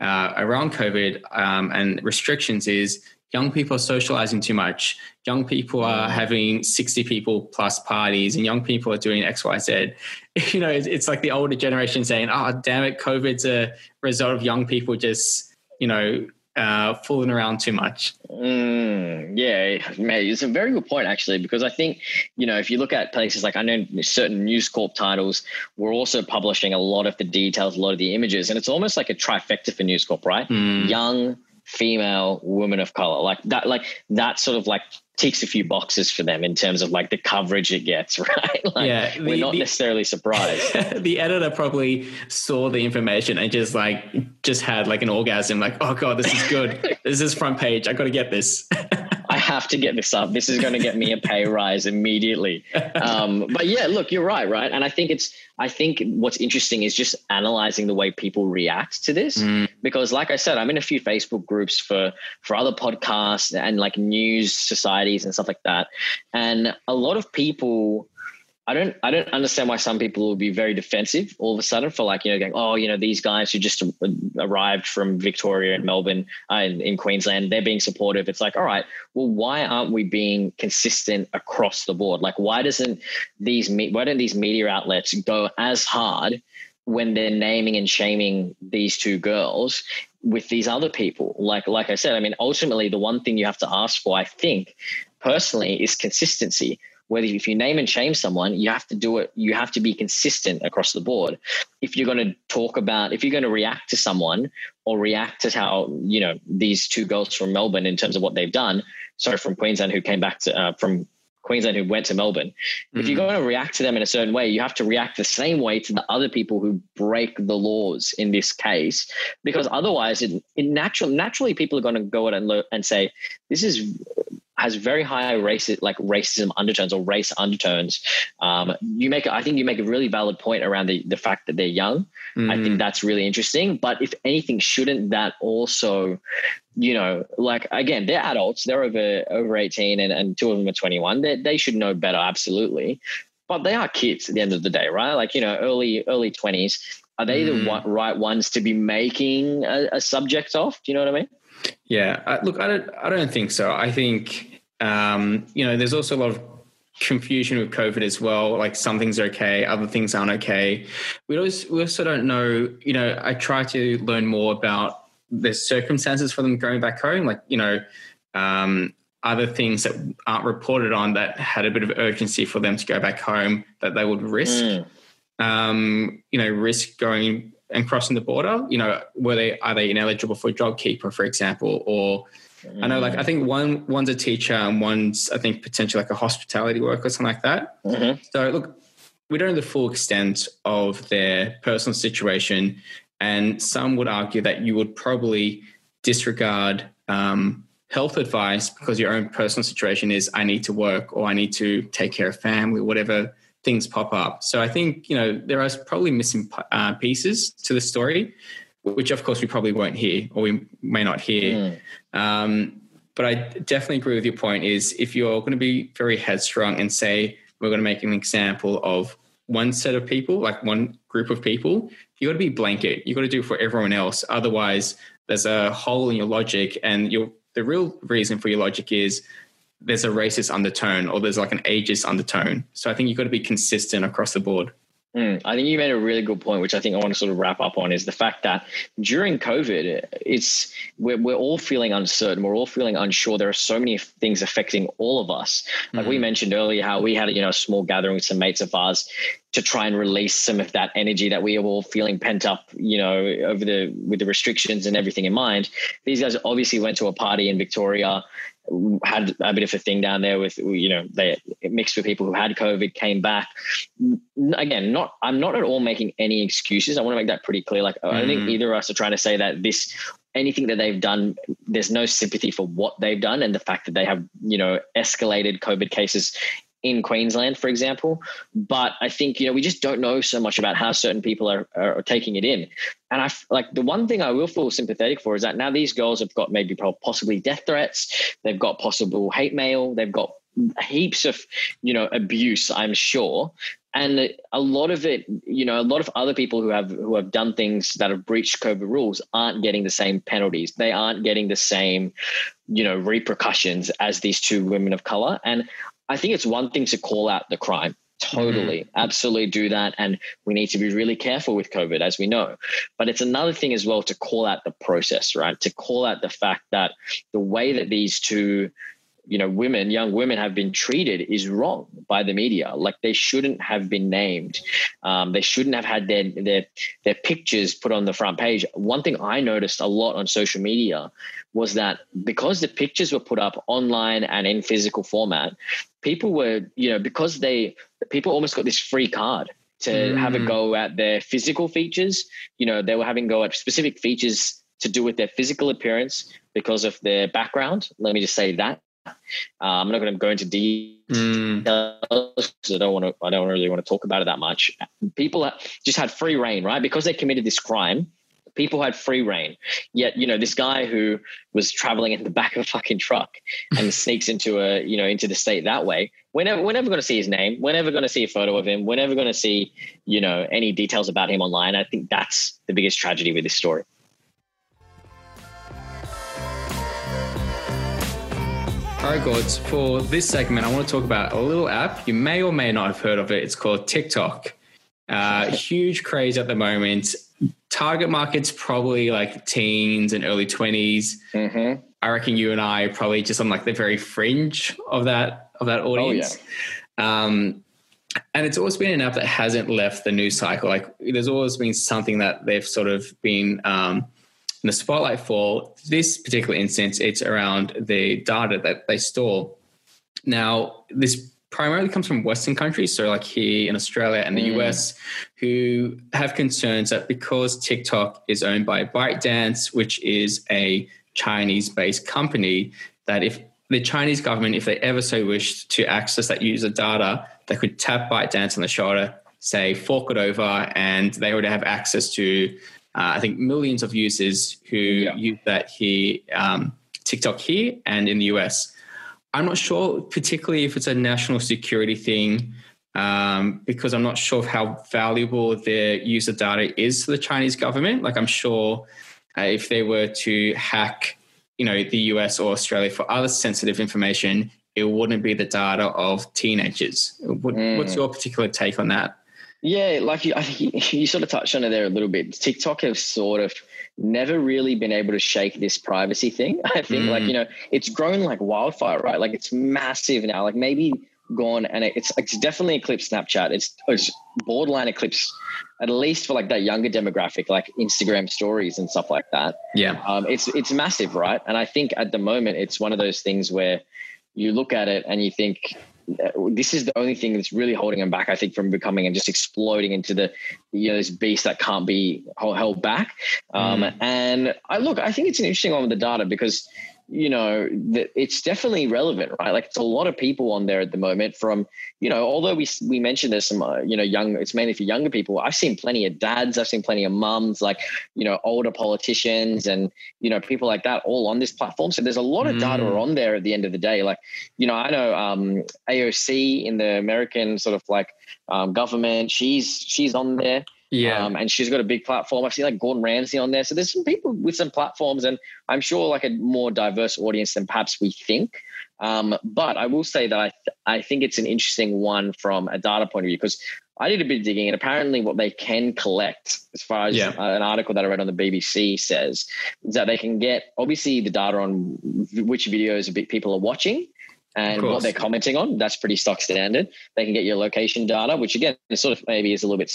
uh, around COVID um, and restrictions is young people are socializing too much. Young people are mm. having 60 people plus parties, and young people are doing X, Y, Z. You know, it's, it's like the older generation saying, oh, damn it, COVID's a result of young people just, you know, uh, fooling around too much. Mm, yeah, mate, it's a very good point actually, because I think you know if you look at places like I know certain News Corp titles, we're also publishing a lot of the details, a lot of the images, and it's almost like a trifecta for News Corp, right? Mm. Young, female, woman of color, like that, like that sort of like ticks a few boxes for them in terms of like the coverage it gets, right? Like yeah, the, we're not the, necessarily surprised. the editor probably saw the information and just like just had like an orgasm, like, oh god, this is good. this is front page. I got to get this. Have to get this up. This is going to get me a pay rise immediately. Um, but yeah, look, you're right, right? And I think it's, I think what's interesting is just analyzing the way people react to this, mm. because like I said, I'm in a few Facebook groups for for other podcasts and like news societies and stuff like that, and a lot of people I don't I don't understand why some people will be very defensive all of a sudden for like you know going oh you know these guys who just arrived from Victoria and Melbourne uh, in, in, Queensland they're being supportive. It's like all right well why aren't we being consistent across the board? Like why doesn't these why don't these media outlets go as hard when they're naming and shaming these two girls with these other people? Like like I said I mean ultimately the one thing you have to ask for I think personally is consistency whether if you name and shame someone, you have to do it, you have to be consistent across the board. If you're going to talk about, if you're going to react to someone or react to how, you know, these two girls from Melbourne in terms of what they've done, sorry, from Queensland who came back to, uh, from Queensland who went to Melbourne. If you're mm-hmm. going to react to them in a certain way, you have to react the same way to the other people who break the laws in this case, because otherwise, it, it natural, naturally people are going to go out and, lo- and say, this is has very high racist like racism undertones or race undertones. Um, you make I think you make a really valid point around the the fact that they're young. Mm. I think mm. that's really interesting. But if anything, shouldn't that also, you know, like again, they're adults, they're over over eighteen, and, and two of them are twenty one. They they should know better, absolutely. But they are kids at the end of the day, right? Like you know, early early twenties. Are they mm. the right ones to be making a, a subject of? Do you know what I mean? Yeah, I, look, I don't, I don't think so. I think um, you know, there's also a lot of confusion with COVID as well. Like some things are okay, other things aren't okay. We also, we also don't know, you know, I try to learn more about the circumstances for them going back home. Like, you know, um, other things that aren't reported on that had a bit of urgency for them to go back home that they would risk. Mm. Um, you know, risk going and crossing the border. You know, were they are they ineligible for JobKeeper, for example, or I know, like I think one one's a teacher and one's I think potentially like a hospitality worker or something like that. Mm-hmm. So look, we don't know the full extent of their personal situation, and some would argue that you would probably disregard um, health advice because your own personal situation is I need to work or I need to take care of family, whatever things pop up. So I think you know there are probably missing uh, pieces to the story which of course we probably won't hear or we may not hear. Mm. Um, but I definitely agree with your point is if you're going to be very headstrong and say we're going to make an example of one set of people, like one group of people, you got to be blanket. You got to do it for everyone else. Otherwise, there's a hole in your logic, and your the real reason for your logic is there's a racist undertone or there's like an ageist undertone. So I think you've got to be consistent across the board. Mm, I think you made a really good point, which I think I want to sort of wrap up on, is the fact that during COVID, it's we're, we're all feeling uncertain. We're all feeling unsure. There are so many things affecting all of us. Like mm-hmm. we mentioned earlier, how we had you know a small gathering with some mates of ours to try and release some of that energy that we are all feeling pent up, you know, over the with the restrictions and everything in mind. These guys obviously went to a party in Victoria had a bit of a thing down there with you know they mixed with people who had covid came back again not i'm not at all making any excuses i want to make that pretty clear like mm. i don't think mm. either of us are trying to say that this anything that they've done there's no sympathy for what they've done and the fact that they have you know escalated covid cases in Queensland, for example. But I think, you know, we just don't know so much about how certain people are, are taking it in. And I like the one thing I will feel sympathetic for is that now these girls have got maybe possibly death threats, they've got possible hate mail, they've got heaps of, you know, abuse, I'm sure. And a lot of it, you know, a lot of other people who have who have done things that have breached COVID rules aren't getting the same penalties. They aren't getting the same, you know, repercussions as these two women of color. And I think it's one thing to call out the crime. Totally, mm-hmm. absolutely do that. And we need to be really careful with COVID, as we know. But it's another thing as well to call out the process, right? To call out the fact that the way that these two you know women young women have been treated is wrong by the media like they shouldn't have been named um, they shouldn't have had their their their pictures put on the front page one thing i noticed a lot on social media was that because the pictures were put up online and in physical format people were you know because they people almost got this free card to mm. have a go at their physical features you know they were having go at specific features to do with their physical appearance because of their background let me just say that uh, I'm not going to go into details because I don't want to. I don't really want to talk about it that much. People just had free reign, right? Because they committed this crime. People had free reign. Yet, you know, this guy who was traveling in the back of a fucking truck and sneaks into a, you know, into the state that way. We're never, we're never going to see his name. We're never going to see a photo of him. We're never going to see, you know, any details about him online. I think that's the biggest tragedy with this story. All right, Gords, for this segment, I want to talk about a little app. You may or may not have heard of it. It's called TikTok. Uh, huge craze at the moment. Target market's probably like teens and early 20s. Mm-hmm. I reckon you and I are probably just on like the very fringe of that of that audience. Oh, yeah. um, and it's always been an app that hasn't left the news cycle. Like there's always been something that they've sort of been um, in the spotlight for this particular instance, it's around the data that they store. Now, this primarily comes from Western countries, so like here in Australia and the mm. US, who have concerns that because TikTok is owned by ByteDance, which is a Chinese based company, that if the Chinese government, if they ever so wished to access that user data, they could tap ByteDance on the shoulder, say, fork it over, and they would have access to uh, I think millions of users who yeah. use that here, um, TikTok here and in the US. I'm not sure, particularly if it's a national security thing, um, because I'm not sure of how valuable their user data is to the Chinese government. Like, I'm sure uh, if they were to hack, you know, the US or Australia for other sensitive information, it wouldn't be the data of teenagers. What, mm. What's your particular take on that? Yeah, like you, I think you sort of touched on it there a little bit. TikTok have sort of never really been able to shake this privacy thing. I think, mm. like you know, it's grown like wildfire, right? Like it's massive now. Like maybe gone, and it's it's definitely eclipsed Snapchat. It's it's borderline eclipse, at least for like that younger demographic, like Instagram stories and stuff like that. Yeah, um, it's it's massive, right? And I think at the moment it's one of those things where you look at it and you think this is the only thing that's really holding him back, I think, from becoming and just exploding into the, you know, this beast that can't be held back. Um, mm. And I look, I think it's an interesting one with the data because you know, that it's definitely relevant, right? Like it's a lot of people on there at the moment from, you know, although we, we mentioned there's some, uh, you know, young, it's mainly for younger people. I've seen plenty of dads, I've seen plenty of mums, like, you know, older politicians and, you know, people like that all on this platform. So there's a lot of mm. data on there at the end of the day. Like, you know, I know um, AOC in the American sort of like um, government, she's, she's on there. Yeah. Um, and she's got a big platform. I've seen like Gordon Ramsay on there. So there's some people with some platforms, and I'm sure like a more diverse audience than perhaps we think. Um, but I will say that I, th- I think it's an interesting one from a data point of view because I did a bit of digging, and apparently, what they can collect, as far as Yeah. an article that I read on the BBC says, is that they can get obviously the data on which videos people are watching and what they're commenting on. That's pretty stock standard. They can get your location data, which again, sort of maybe is a little bit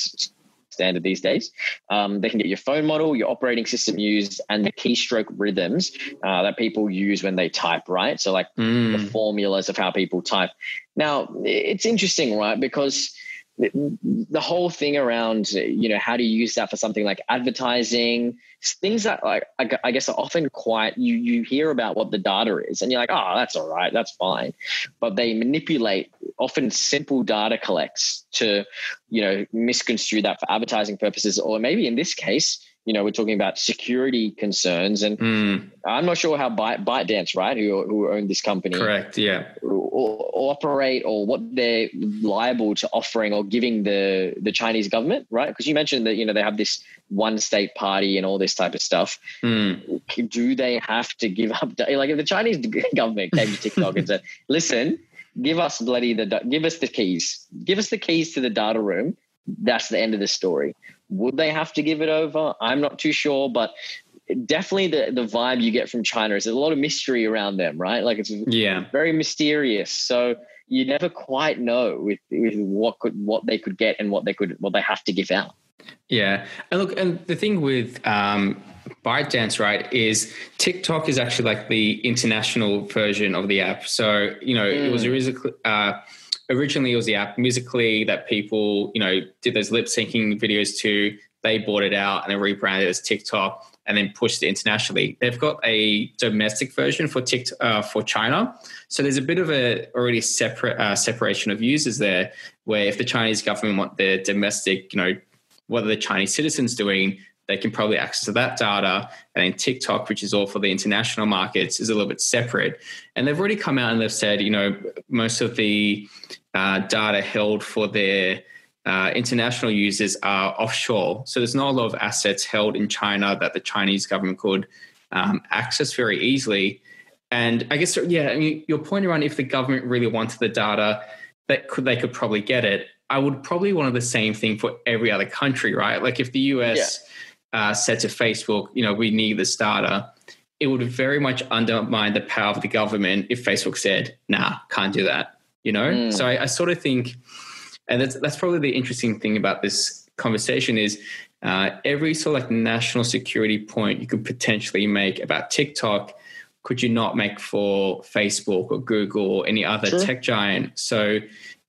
standard these days. Um, they can get your phone model, your operating system used, and the keystroke rhythms uh, that people use when they type, right? So, like the Mm. formulas of how people type. Now, it's interesting, right? Because the whole thing around, you know, how to use that for something like advertising, things that like I I guess are often quite you you hear about what the data is, and you're like, oh, that's all right, that's fine, but they manipulate often simple data collects to, you know, misconstrue that for advertising purposes, or maybe in this case. You know, we're talking about security concerns, and Mm. I'm not sure how Byte, ByteDance, right, who who own this company, Correct. Yeah. or, or operate or what they're liable to offering or giving the the Chinese government, right? Because you mentioned that you know they have this one state party and all this type of stuff. Mm. Do they have to give up? Like if the Chinese government came to TikTok and said, "Listen, give us bloody the give us the keys, give us the keys to the data room," that's the end of the story. Would they have to give it over? I'm not too sure, but definitely the the vibe you get from China is a lot of mystery around them, right? Like it's Yeah. very mysterious. So you never quite know with, with what could what they could get and what they could what they have to give out. Yeah, and look, and the thing with um, ByteDance, right, is TikTok is actually like the international version of the app. So you know, it was originally uh, originally it was the app Musical.ly that people you know did those lip syncing videos to. They bought it out and they rebranded it as TikTok and then pushed it internationally. They've got a domestic version for TikTok uh, for China, so there's a bit of a already separate uh, separation of users there. Where if the Chinese government want their domestic, you know, what are the Chinese citizens doing, they can probably access that data. And then TikTok, which is all for the international markets, is a little bit separate. And they've already come out and they've said, you know, most of the uh, data held for their uh, international users are offshore. So there's not a lot of assets held in China that the Chinese government could um, access very easily. And I guess, yeah, I mean, your point around if the government really wanted the data, that could they could probably get it. I would probably want the same thing for every other country, right? Like if the US uh, said to Facebook, you know, we need this data, it would very much undermine the power of the government if Facebook said, nah, can't do that, you know? Mm. So I, I sort of think, and that's, that's probably the interesting thing about this conversation is uh, every sort of like national security point you could potentially make about TikTok, could you not make for Facebook or Google or any other Sure. tech giant? So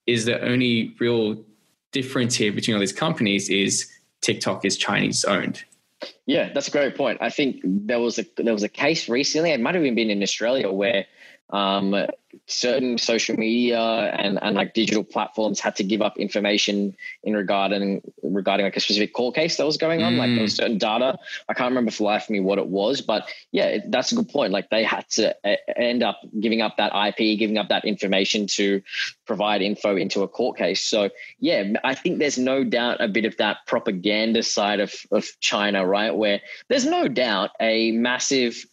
is the only real difference here between all these companies is TikTok is Chinese owned. Yeah, that's a great point. I think there was a there was a case recently. It might have even been in Australia where um, certain social media and, and like digital platforms had to give up information in regarding regarding like a specific court case that was going on. Like there was certain data. I can't remember for life me what it was, but yeah, it, that's a good point. Like they had to end up giving up that IP, giving up that information to provide info into a court case. So yeah, I think there's no doubt a bit of that propaganda side of, of China, right? Where there's no doubt a massive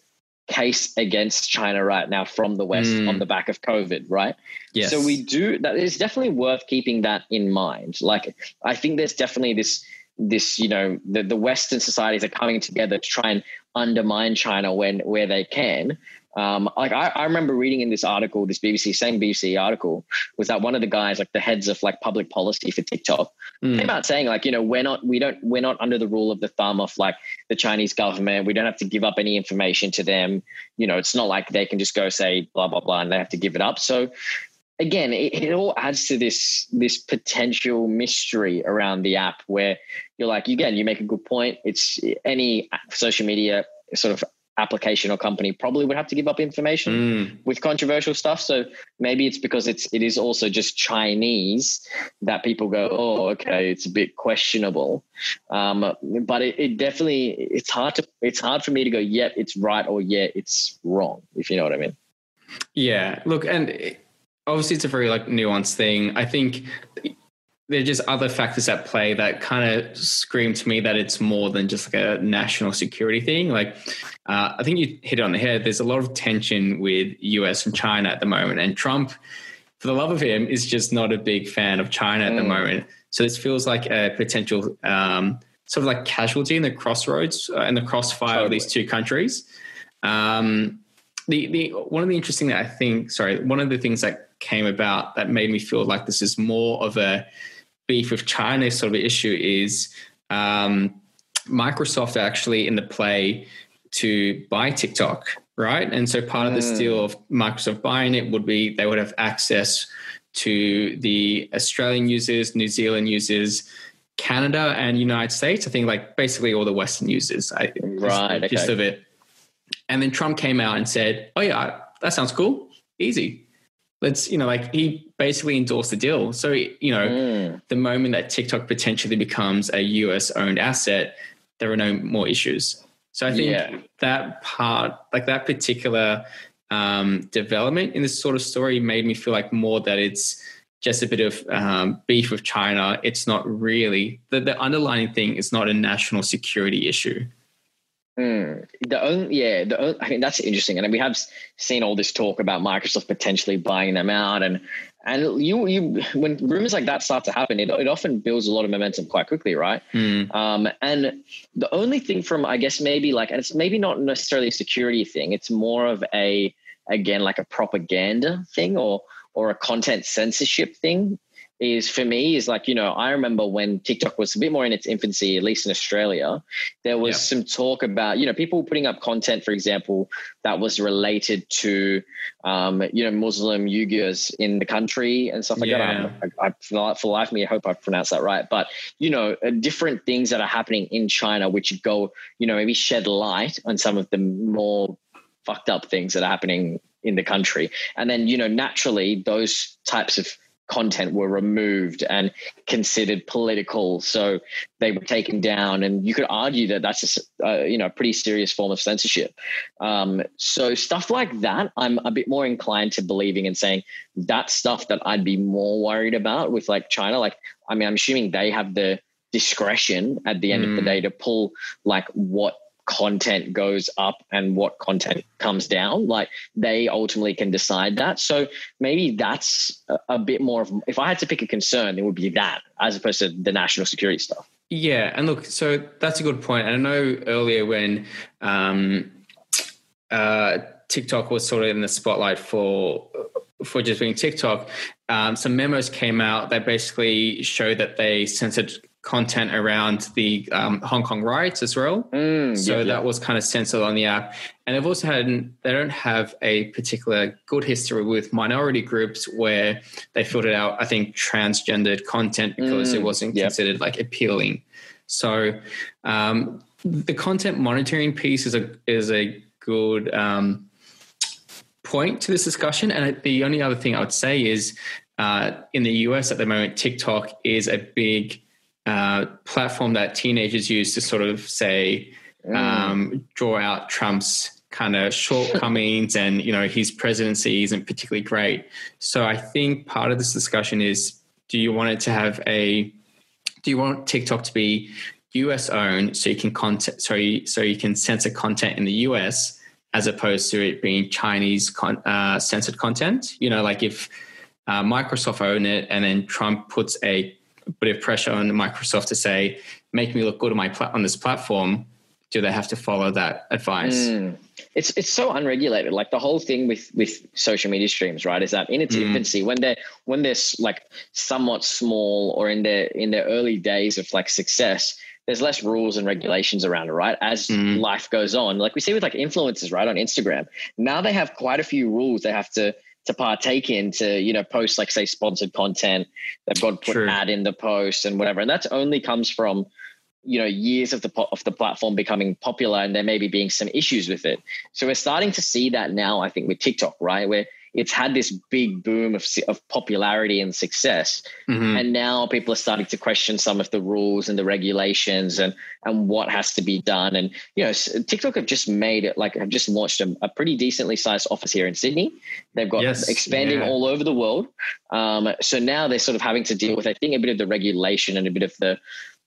case against China right now from the West Mm. on the back of COVID, right? Yes. So we do that is definitely worth keeping that in mind. Like I think there's definitely this this, you know, the, the Western societies are coming together to try and undermine China when where they can. Um, like I, I remember reading in this article, this BBC, same BBC article, was that one of the guys, like the heads of like public policy for TikTok, Mm. came out saying like, you know, we're not, we don't, we're not under the rule of the thumb of like the Chinese government. We don't have to give up any information to them. You know, it's not like they can just go say blah blah blah and they have to give it up. So again, it, it all adds to this this potential mystery around the app where you're like, again, you make a good point. It's any social media sort of application or company probably would have to give up information Mm. with controversial stuff. So maybe it's because it's it is also just Chinese that people go, oh, okay, it's a bit questionable. Um, but it, it definitely it's hard to it's hard for me to go, yeah, it's right or yeah, it's wrong. If you know what I mean. Yeah. Look, and obviously it's a very like nuanced thing. I think there are just other factors at play that kind of scream to me that it's more than just like a national security thing. Like, uh, I think you hit it on the head. There's a lot of tension with US and China at the moment, and Trump, for the love of him, is just not a big fan of China at the Mm. moment. So this feels like a potential um, sort of like casualty in the crossroads uh, the crossfire totally. of these two countries. Um, the the one of the interesting that I think, sorry, one of the things that came about that made me feel like this is more of a beef with China sort of issue is um, Microsoft actually in the play to buy TikTok, right? And so part of the deal of Microsoft buying it would be they would have access to the Australian users, New Zealand users, Canada, and United States. I think like basically all the Western users. I, right. Just okay. of it. And then Trump came out and said, "Oh yeah, that sounds cool, easy." Let's you know, like he basically endorsed the deal. So you know, mm. the moment that TikTok potentially becomes a US owned asset, there are no more issues. So I think yeah. that part, like that particular um, development in this sort of story, made me feel like more that it's just a bit of um, beef with China. It's not really the, the underlying thing is not a national security issue. Mm. The only, yeah, the only, I mean that's interesting, and we have seen all this talk about Microsoft potentially buying them out, and and you you when rumors like that start to happen, it, it often builds a lot of momentum quite quickly, right? Mm. Um, and the only thing from I guess maybe like, and it's maybe not necessarily a security thing, it's more of a again like a propaganda thing or or a content censorship thing is for me is like you know i remember when tiktok was a bit more in its infancy at least in australia there was yeah. some talk about you know people putting up content for example that was related to um, you know muslim uyghurs in the country and stuff like yeah. that I, I, for life of me i hope i pronounced that right but you know uh, different things that are happening in china which go you know maybe shed light on some of the more fucked up things that are happening in the country and then you know naturally those types of content were removed and considered political. So they were taken down, and you could argue that that's a uh, you know a pretty serious form of censorship. Um, so stuff like that, I'm a bit more inclined to believing and saying that stuff that I'd be more worried about with like China. Like, I mean, I'm assuming they have the discretion at the end mm. of the hmm. day to pull like what content goes up and what content comes down. Like they ultimately can decide that. So maybe that's a, bit more of, if I had to pick a concern, it would be that as opposed to the national security stuff. Yeah. And look, so that's a good point. And I know earlier when um, uh, TikTok was sort of in the spotlight for for just being TikTok, um, some memos came out that basically showed that they censored content around the um, Hong Kong riots as well. Mm, so yeah, that yeah. was kind of censored on the app. And they've also had, they don't have a particular good history with minority groups where they filtered out, I think, transgendered content because mm, it wasn't yeah. considered like appealing. So um, the content monitoring piece is a, is a good um, point to this discussion. And the only other thing I would say is uh, in the US at the moment, TikTok is a big uh, platform that teenagers use to sort of say, mm. um, draw out Trump's kind of shortcomings and, you know, his presidency isn't particularly great. So I think part of this discussion is do you want it to have a, do you want TikTok to be US owned so you can content, so you, so you can censor content in the US as opposed to it being Chinese con, uh, censored content? You know, like if uh, Microsoft own it and then Trump puts a bit of pressure on Microsoft to say, make me look good on my pla- on this platform, do they have to follow that advice? Mm. It's it's so unregulated. Like the whole thing with with social media streams, right? Is that in its mm. infancy, when they're when they're like somewhat small or in their in their early days of like success, there's less rules and regulations around it, right? As mm. life goes on, like we see with like influencers, right, on Instagram. Now they have quite a few rules they have to to partake in to you know post like say sponsored content they've got to put True. ad in the post and whatever. And that only comes from you know years of the of the platform becoming popular and there maybe being some issues with it. So we're starting to see that now i think with tiktok right? Where it's had this big boom of, of popularity and success. Mm-hmm. And now people are starting to question some of the rules and the regulations and, and what has to be done. And, you know, TikTok have just made it like, have just launched a, a pretty decently sized office here in Sydney. They've got yes, expanding yeah. all over the world. Um, so now they're sort of having to deal with, I think, a bit of the regulation and a bit of the,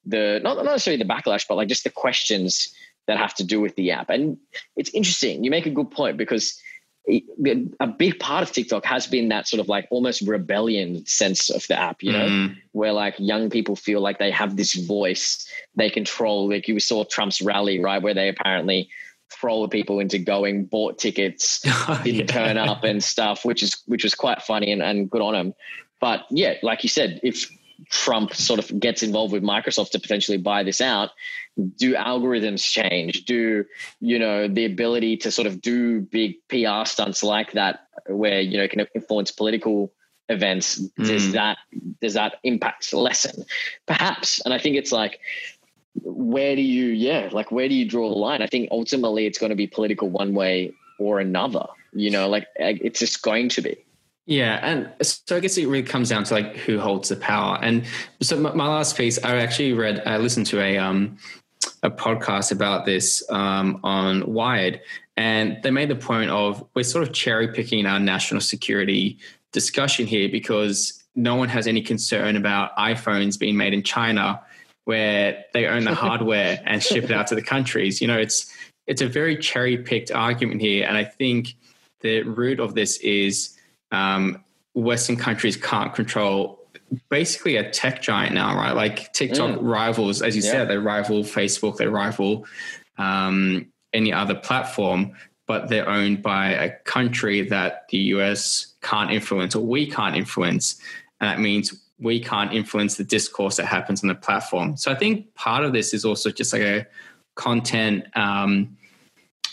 the not, not necessarily the backlash, but like just the questions that have to do with the app. And it's interesting. You make a good point because a big part of TikTok has been that sort of like almost rebellion sense of the app, you know, mm. where like young people feel like they have this voice they control. Like you saw Trump's rally, right, where they apparently trolled people into going, bought tickets, didn't yeah. turn up and stuff, which is which was quite funny and, and good on them. But yeah, like you said, if Trump sort of gets involved with Microsoft to potentially buy this out, do algorithms change? Do you know the ability to sort of do big PR stunts like that, where you know can influence political events? Mm. Does that does that impact lessen? Perhaps, and I think it's like where do you yeah like where do you draw the line i think ultimately it's going to be political one way or another you know like it's just going to be yeah, and so I guess it really comes down to like who holds the power. And so my, my last piece, I actually read, I listened to a um a podcast about this um, on Wired, and they made the point of we're sort of cherry picking our national security discussion here because no one has any concern about iPhones being made in China, where they own the hardware and ship it out to the countries. You know, it's it's a very cherry picked argument here, and I think the root of this is um, Western countries can't control basically a tech giant now, right? Like TikTok mm. rivals, as you yeah. said, they rival Facebook, they rival um, any other platform, but they're owned by a country that the US can't influence or we can't influence. And that means we can't influence the discourse that happens on the platform. So I think part of this is also just like a content um,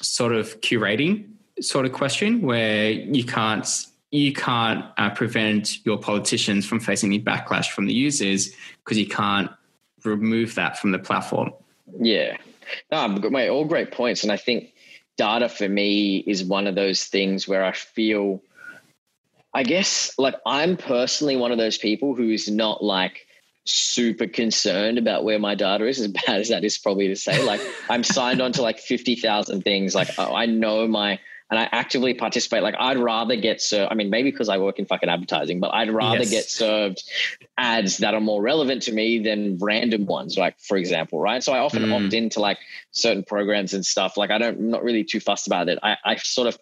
sort of curating sort of question where you can't you can't uh, prevent your politicians from facing any backlash from the users because you can't remove that from the platform. Yeah, no, mate, all great points, and I think data for me is one of those things where I feel, I guess, like I'm personally one of those people who is not like super concerned about where my data is as bad as that is probably to say. Like i'm signed on to like 50,000 things. Like i know my and I actively participate. Like I'd rather get served. I mean, maybe because I work in fucking advertising, but I'd rather yes. get served ads that are more relevant to me than random ones. Like for example, right? So I often mm. opt into like certain programs and stuff. Like I don't, I'm not really too fussed about it. I, I sort of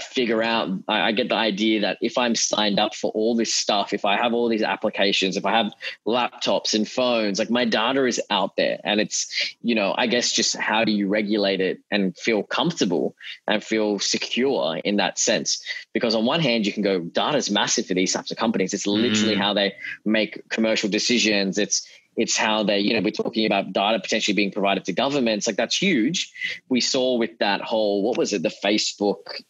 figure out I, I, get the idea that if i'm signed up for all this stuff if i have all these applications if i have laptops and phones like my data is out there and it's you know i guess just how do you regulate it and feel comfortable and feel secure in that sense because on one hand you can go data is massive for these types of companies it's literally mm. how they make commercial decisions it's it's how they, you know, we're talking about data potentially being provided to governments. Like that's huge. We saw with that whole, what was it, the Facebook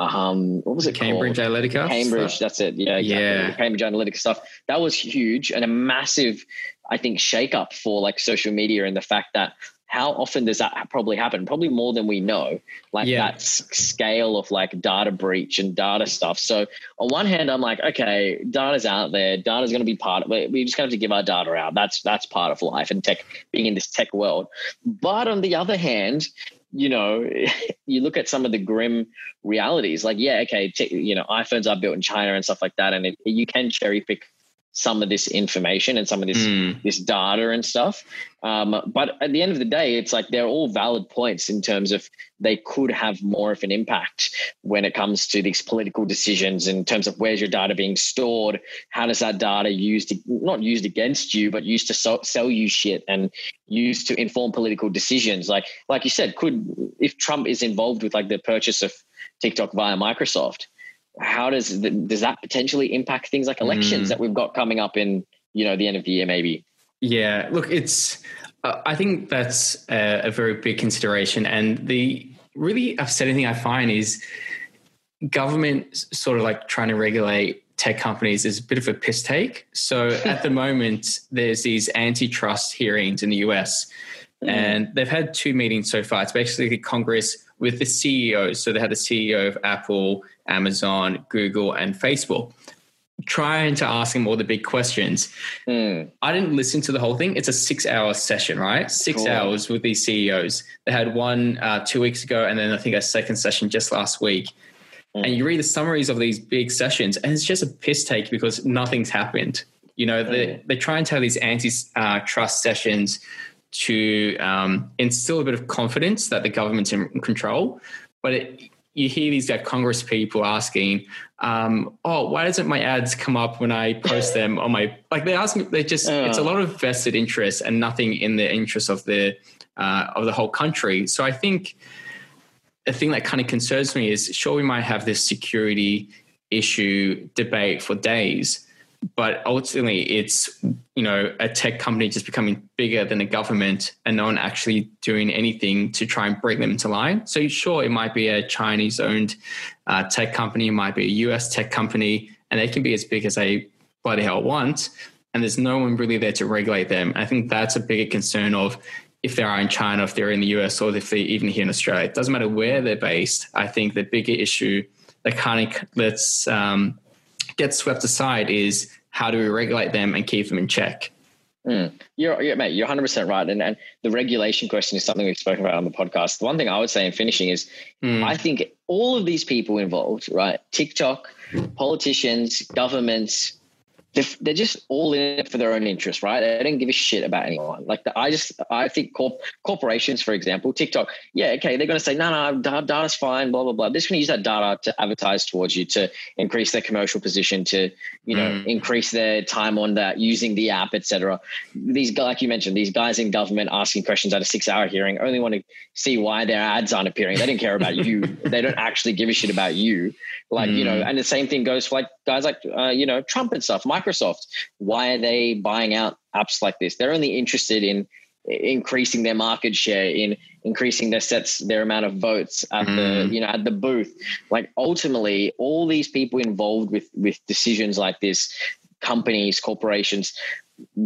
um, what was it Cambridge called? Analytica. Cambridge, that's it. Yeah, exactly. yeah. Cambridge Analytica stuff. That was huge and a massive, I think, shakeup for like social media and the fact that how often does that probably happen? Probably more than we know. Like yeah. that scale of like data breach and data stuff. So on one hand, I'm like, okay, data's out there. Data's going to be part of it. We just have to give our data out. That's that's part of life and tech being in this tech world. But on the other hand, you know, you look at some of the grim realities. Like, yeah, okay, you know, iPhones are built in China and stuff like that, and it, you can cherry pick some of this information and some of this mm. this data and stuff. Um, but at the end of the day, it's like they're all valid points in terms of they could have more of an impact when it comes to these political decisions in terms of where's your data being stored, how does that data used to, not used against you, but used to so, sell you shit and used to inform political decisions. Like like you said, could if Trump is involved with like the purchase of TikTok via Microsoft how does does that potentially impact things like elections mm. that we've got coming up in you know the end of the year maybe? Yeah look it's uh, i think that's a, a, very big consideration. And the really upsetting thing i find is government sort of like trying to regulate tech companies is a bit of a piss take. So at the moment there's these antitrust hearings in the us mm. and they've had two meetings so far. It's basically congress with the CEOs. So they had the CEO of Apple, Amazon, Google, and Facebook, trying to ask them all the big questions. Mm. I didn't listen to the whole thing. It's a six hour session, right? Six cool. hours with these CEOs. They had one uh, two weeks ago, and then I think a second session just last week. Mm. And you read the summaries of these big sessions, and it's just a piss take because nothing's happened. You know, mm. they, they try and tell these anti-trust uh, sessions to um, instill a bit of confidence that the government's in control. But it, you hear these like Congress people asking, um, "Oh, why doesn't my ads come up when I post them on my?" Like they ask me, they just uh. it's a lot of vested interest and nothing in the interest of the uh, of the whole country. So I think the thing that kind of concerns me is, sure, we might have this security issue debate for days, but ultimately it's you know a tech company just becoming bigger than a government and no one actually doing anything to try and bring them into line so sure it might be a chinese owned uh, tech company it might be a us tech company and they can be as big as they bloody hell want and there's no one really there to regulate them i think that's a bigger concern of if they are in China, if they're in the US, or if they're even here in Australia. It doesn't matter where they're based. I think the bigger issue that kind of lets um, gets swept aside is how do we regulate them and keep them in check? Mm. You're, you're, mate, you're 100% right. And, and the regulation question is something we've spoken about on the podcast. The one thing I would say in finishing is mm. I think all of these people involved, right? TikTok, politicians, governments, they're, they're just all in it for their own interest, right? They don't give a shit about anyone. Like the, I just, I think corp, corporations, for example, TikTok, yeah, okay, they're going to say, no, no, data's fine, blah, blah, blah. They're just going to use that data to advertise towards you to increase their commercial position, to, you know, mm. increase their time on that, using the app, etc. These, guys, like you mentioned, these guys in government asking questions at a six hour hearing only want to see why their ads aren't appearing. They don't care about you. They don't actually give a shit about you. Like, mm. you know, mm. and the same thing goes for like guys like, uh, you know, Trump and stuff, Microsoft. Why are they buying out apps like this? They're only interested in increasing their market share, in increasing their sets, their amount of votes at mm. the, you know, at the booth. Like ultimately, all these people involved with with decisions like this, companies, corporations,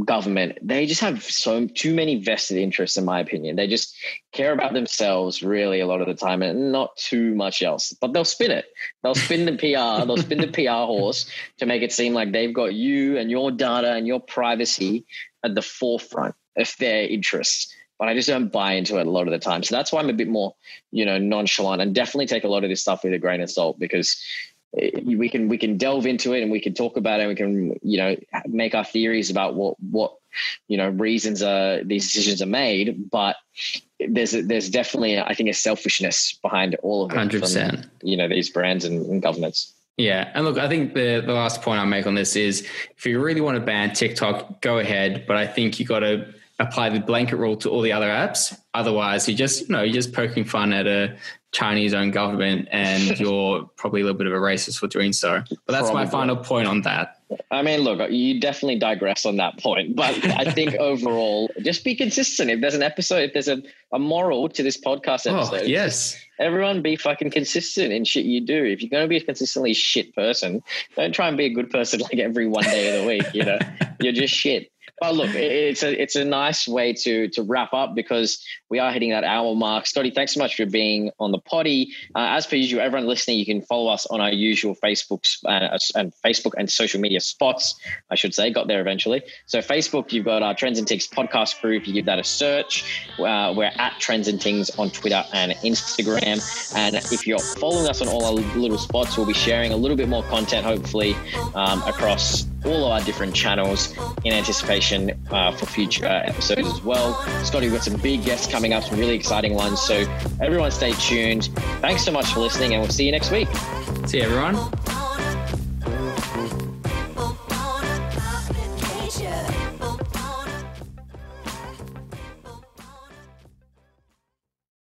government they just have so too many vested interests in my opinion. They just care about themselves really a lot of the time and not too much else. But they'll spin it. They'll spin the pr they'll spin the pr horse to make it seem like they've got you and your data and your privacy at the forefront of their interests. But I just don't buy into it a lot of the time. So that's why I'm a bit more, you know, nonchalant and definitely take a lot of this stuff with a grain of salt because Eh, we can we can delve into it and we can talk about it. And we can you know make our theories about what what you know reasons are these decisions are made, but there's a, there's definitely I think a selfishness behind all of it. Hundred percent. You know these brands and, and governments. Yeah, and look, I think the the last point I make on this is if you really want to ban TikTok, go ahead. But I think you got to apply the blanket rule to all the other apps. Otherwise, you just you know you're just poking fun at a Chinese owned government, and you're probably a little bit of a racist for doing so. But that's probably. my final point on that. I mean, look, you definitely digress on that point, but I think overall, just be consistent. If there's an episode, if there's a, a moral to this podcast oh, episode, oh, yes, everyone be fucking consistent in shit you do. If you're going to be a consistently shit person, don't try and be a good person like every one day of the week. You know, you're just shit. But look, it's a it's a nice way to to wrap up because we are hitting that hour mark. Scotty, thanks so much for being on the potty. Uh, as per usual, everyone listening, you can follow us on our usual Facebook uh, and Facebook and social media spots. I should say, got there eventually. So Facebook, you've got our Trends and Ticks podcast group. You give that a search. Uh, we're at Trends and Things on Twitter and Instagram. And if you're following us on all our little spots, we'll be sharing a little bit more content, hopefully, um, across all of our different channels in anticipation uh, for future episodes as well. Scotty, we've got some big guests coming up, some really exciting ones. So everyone stay tuned. Thanks so much for listening, and we'll see you next week. See you, everyone.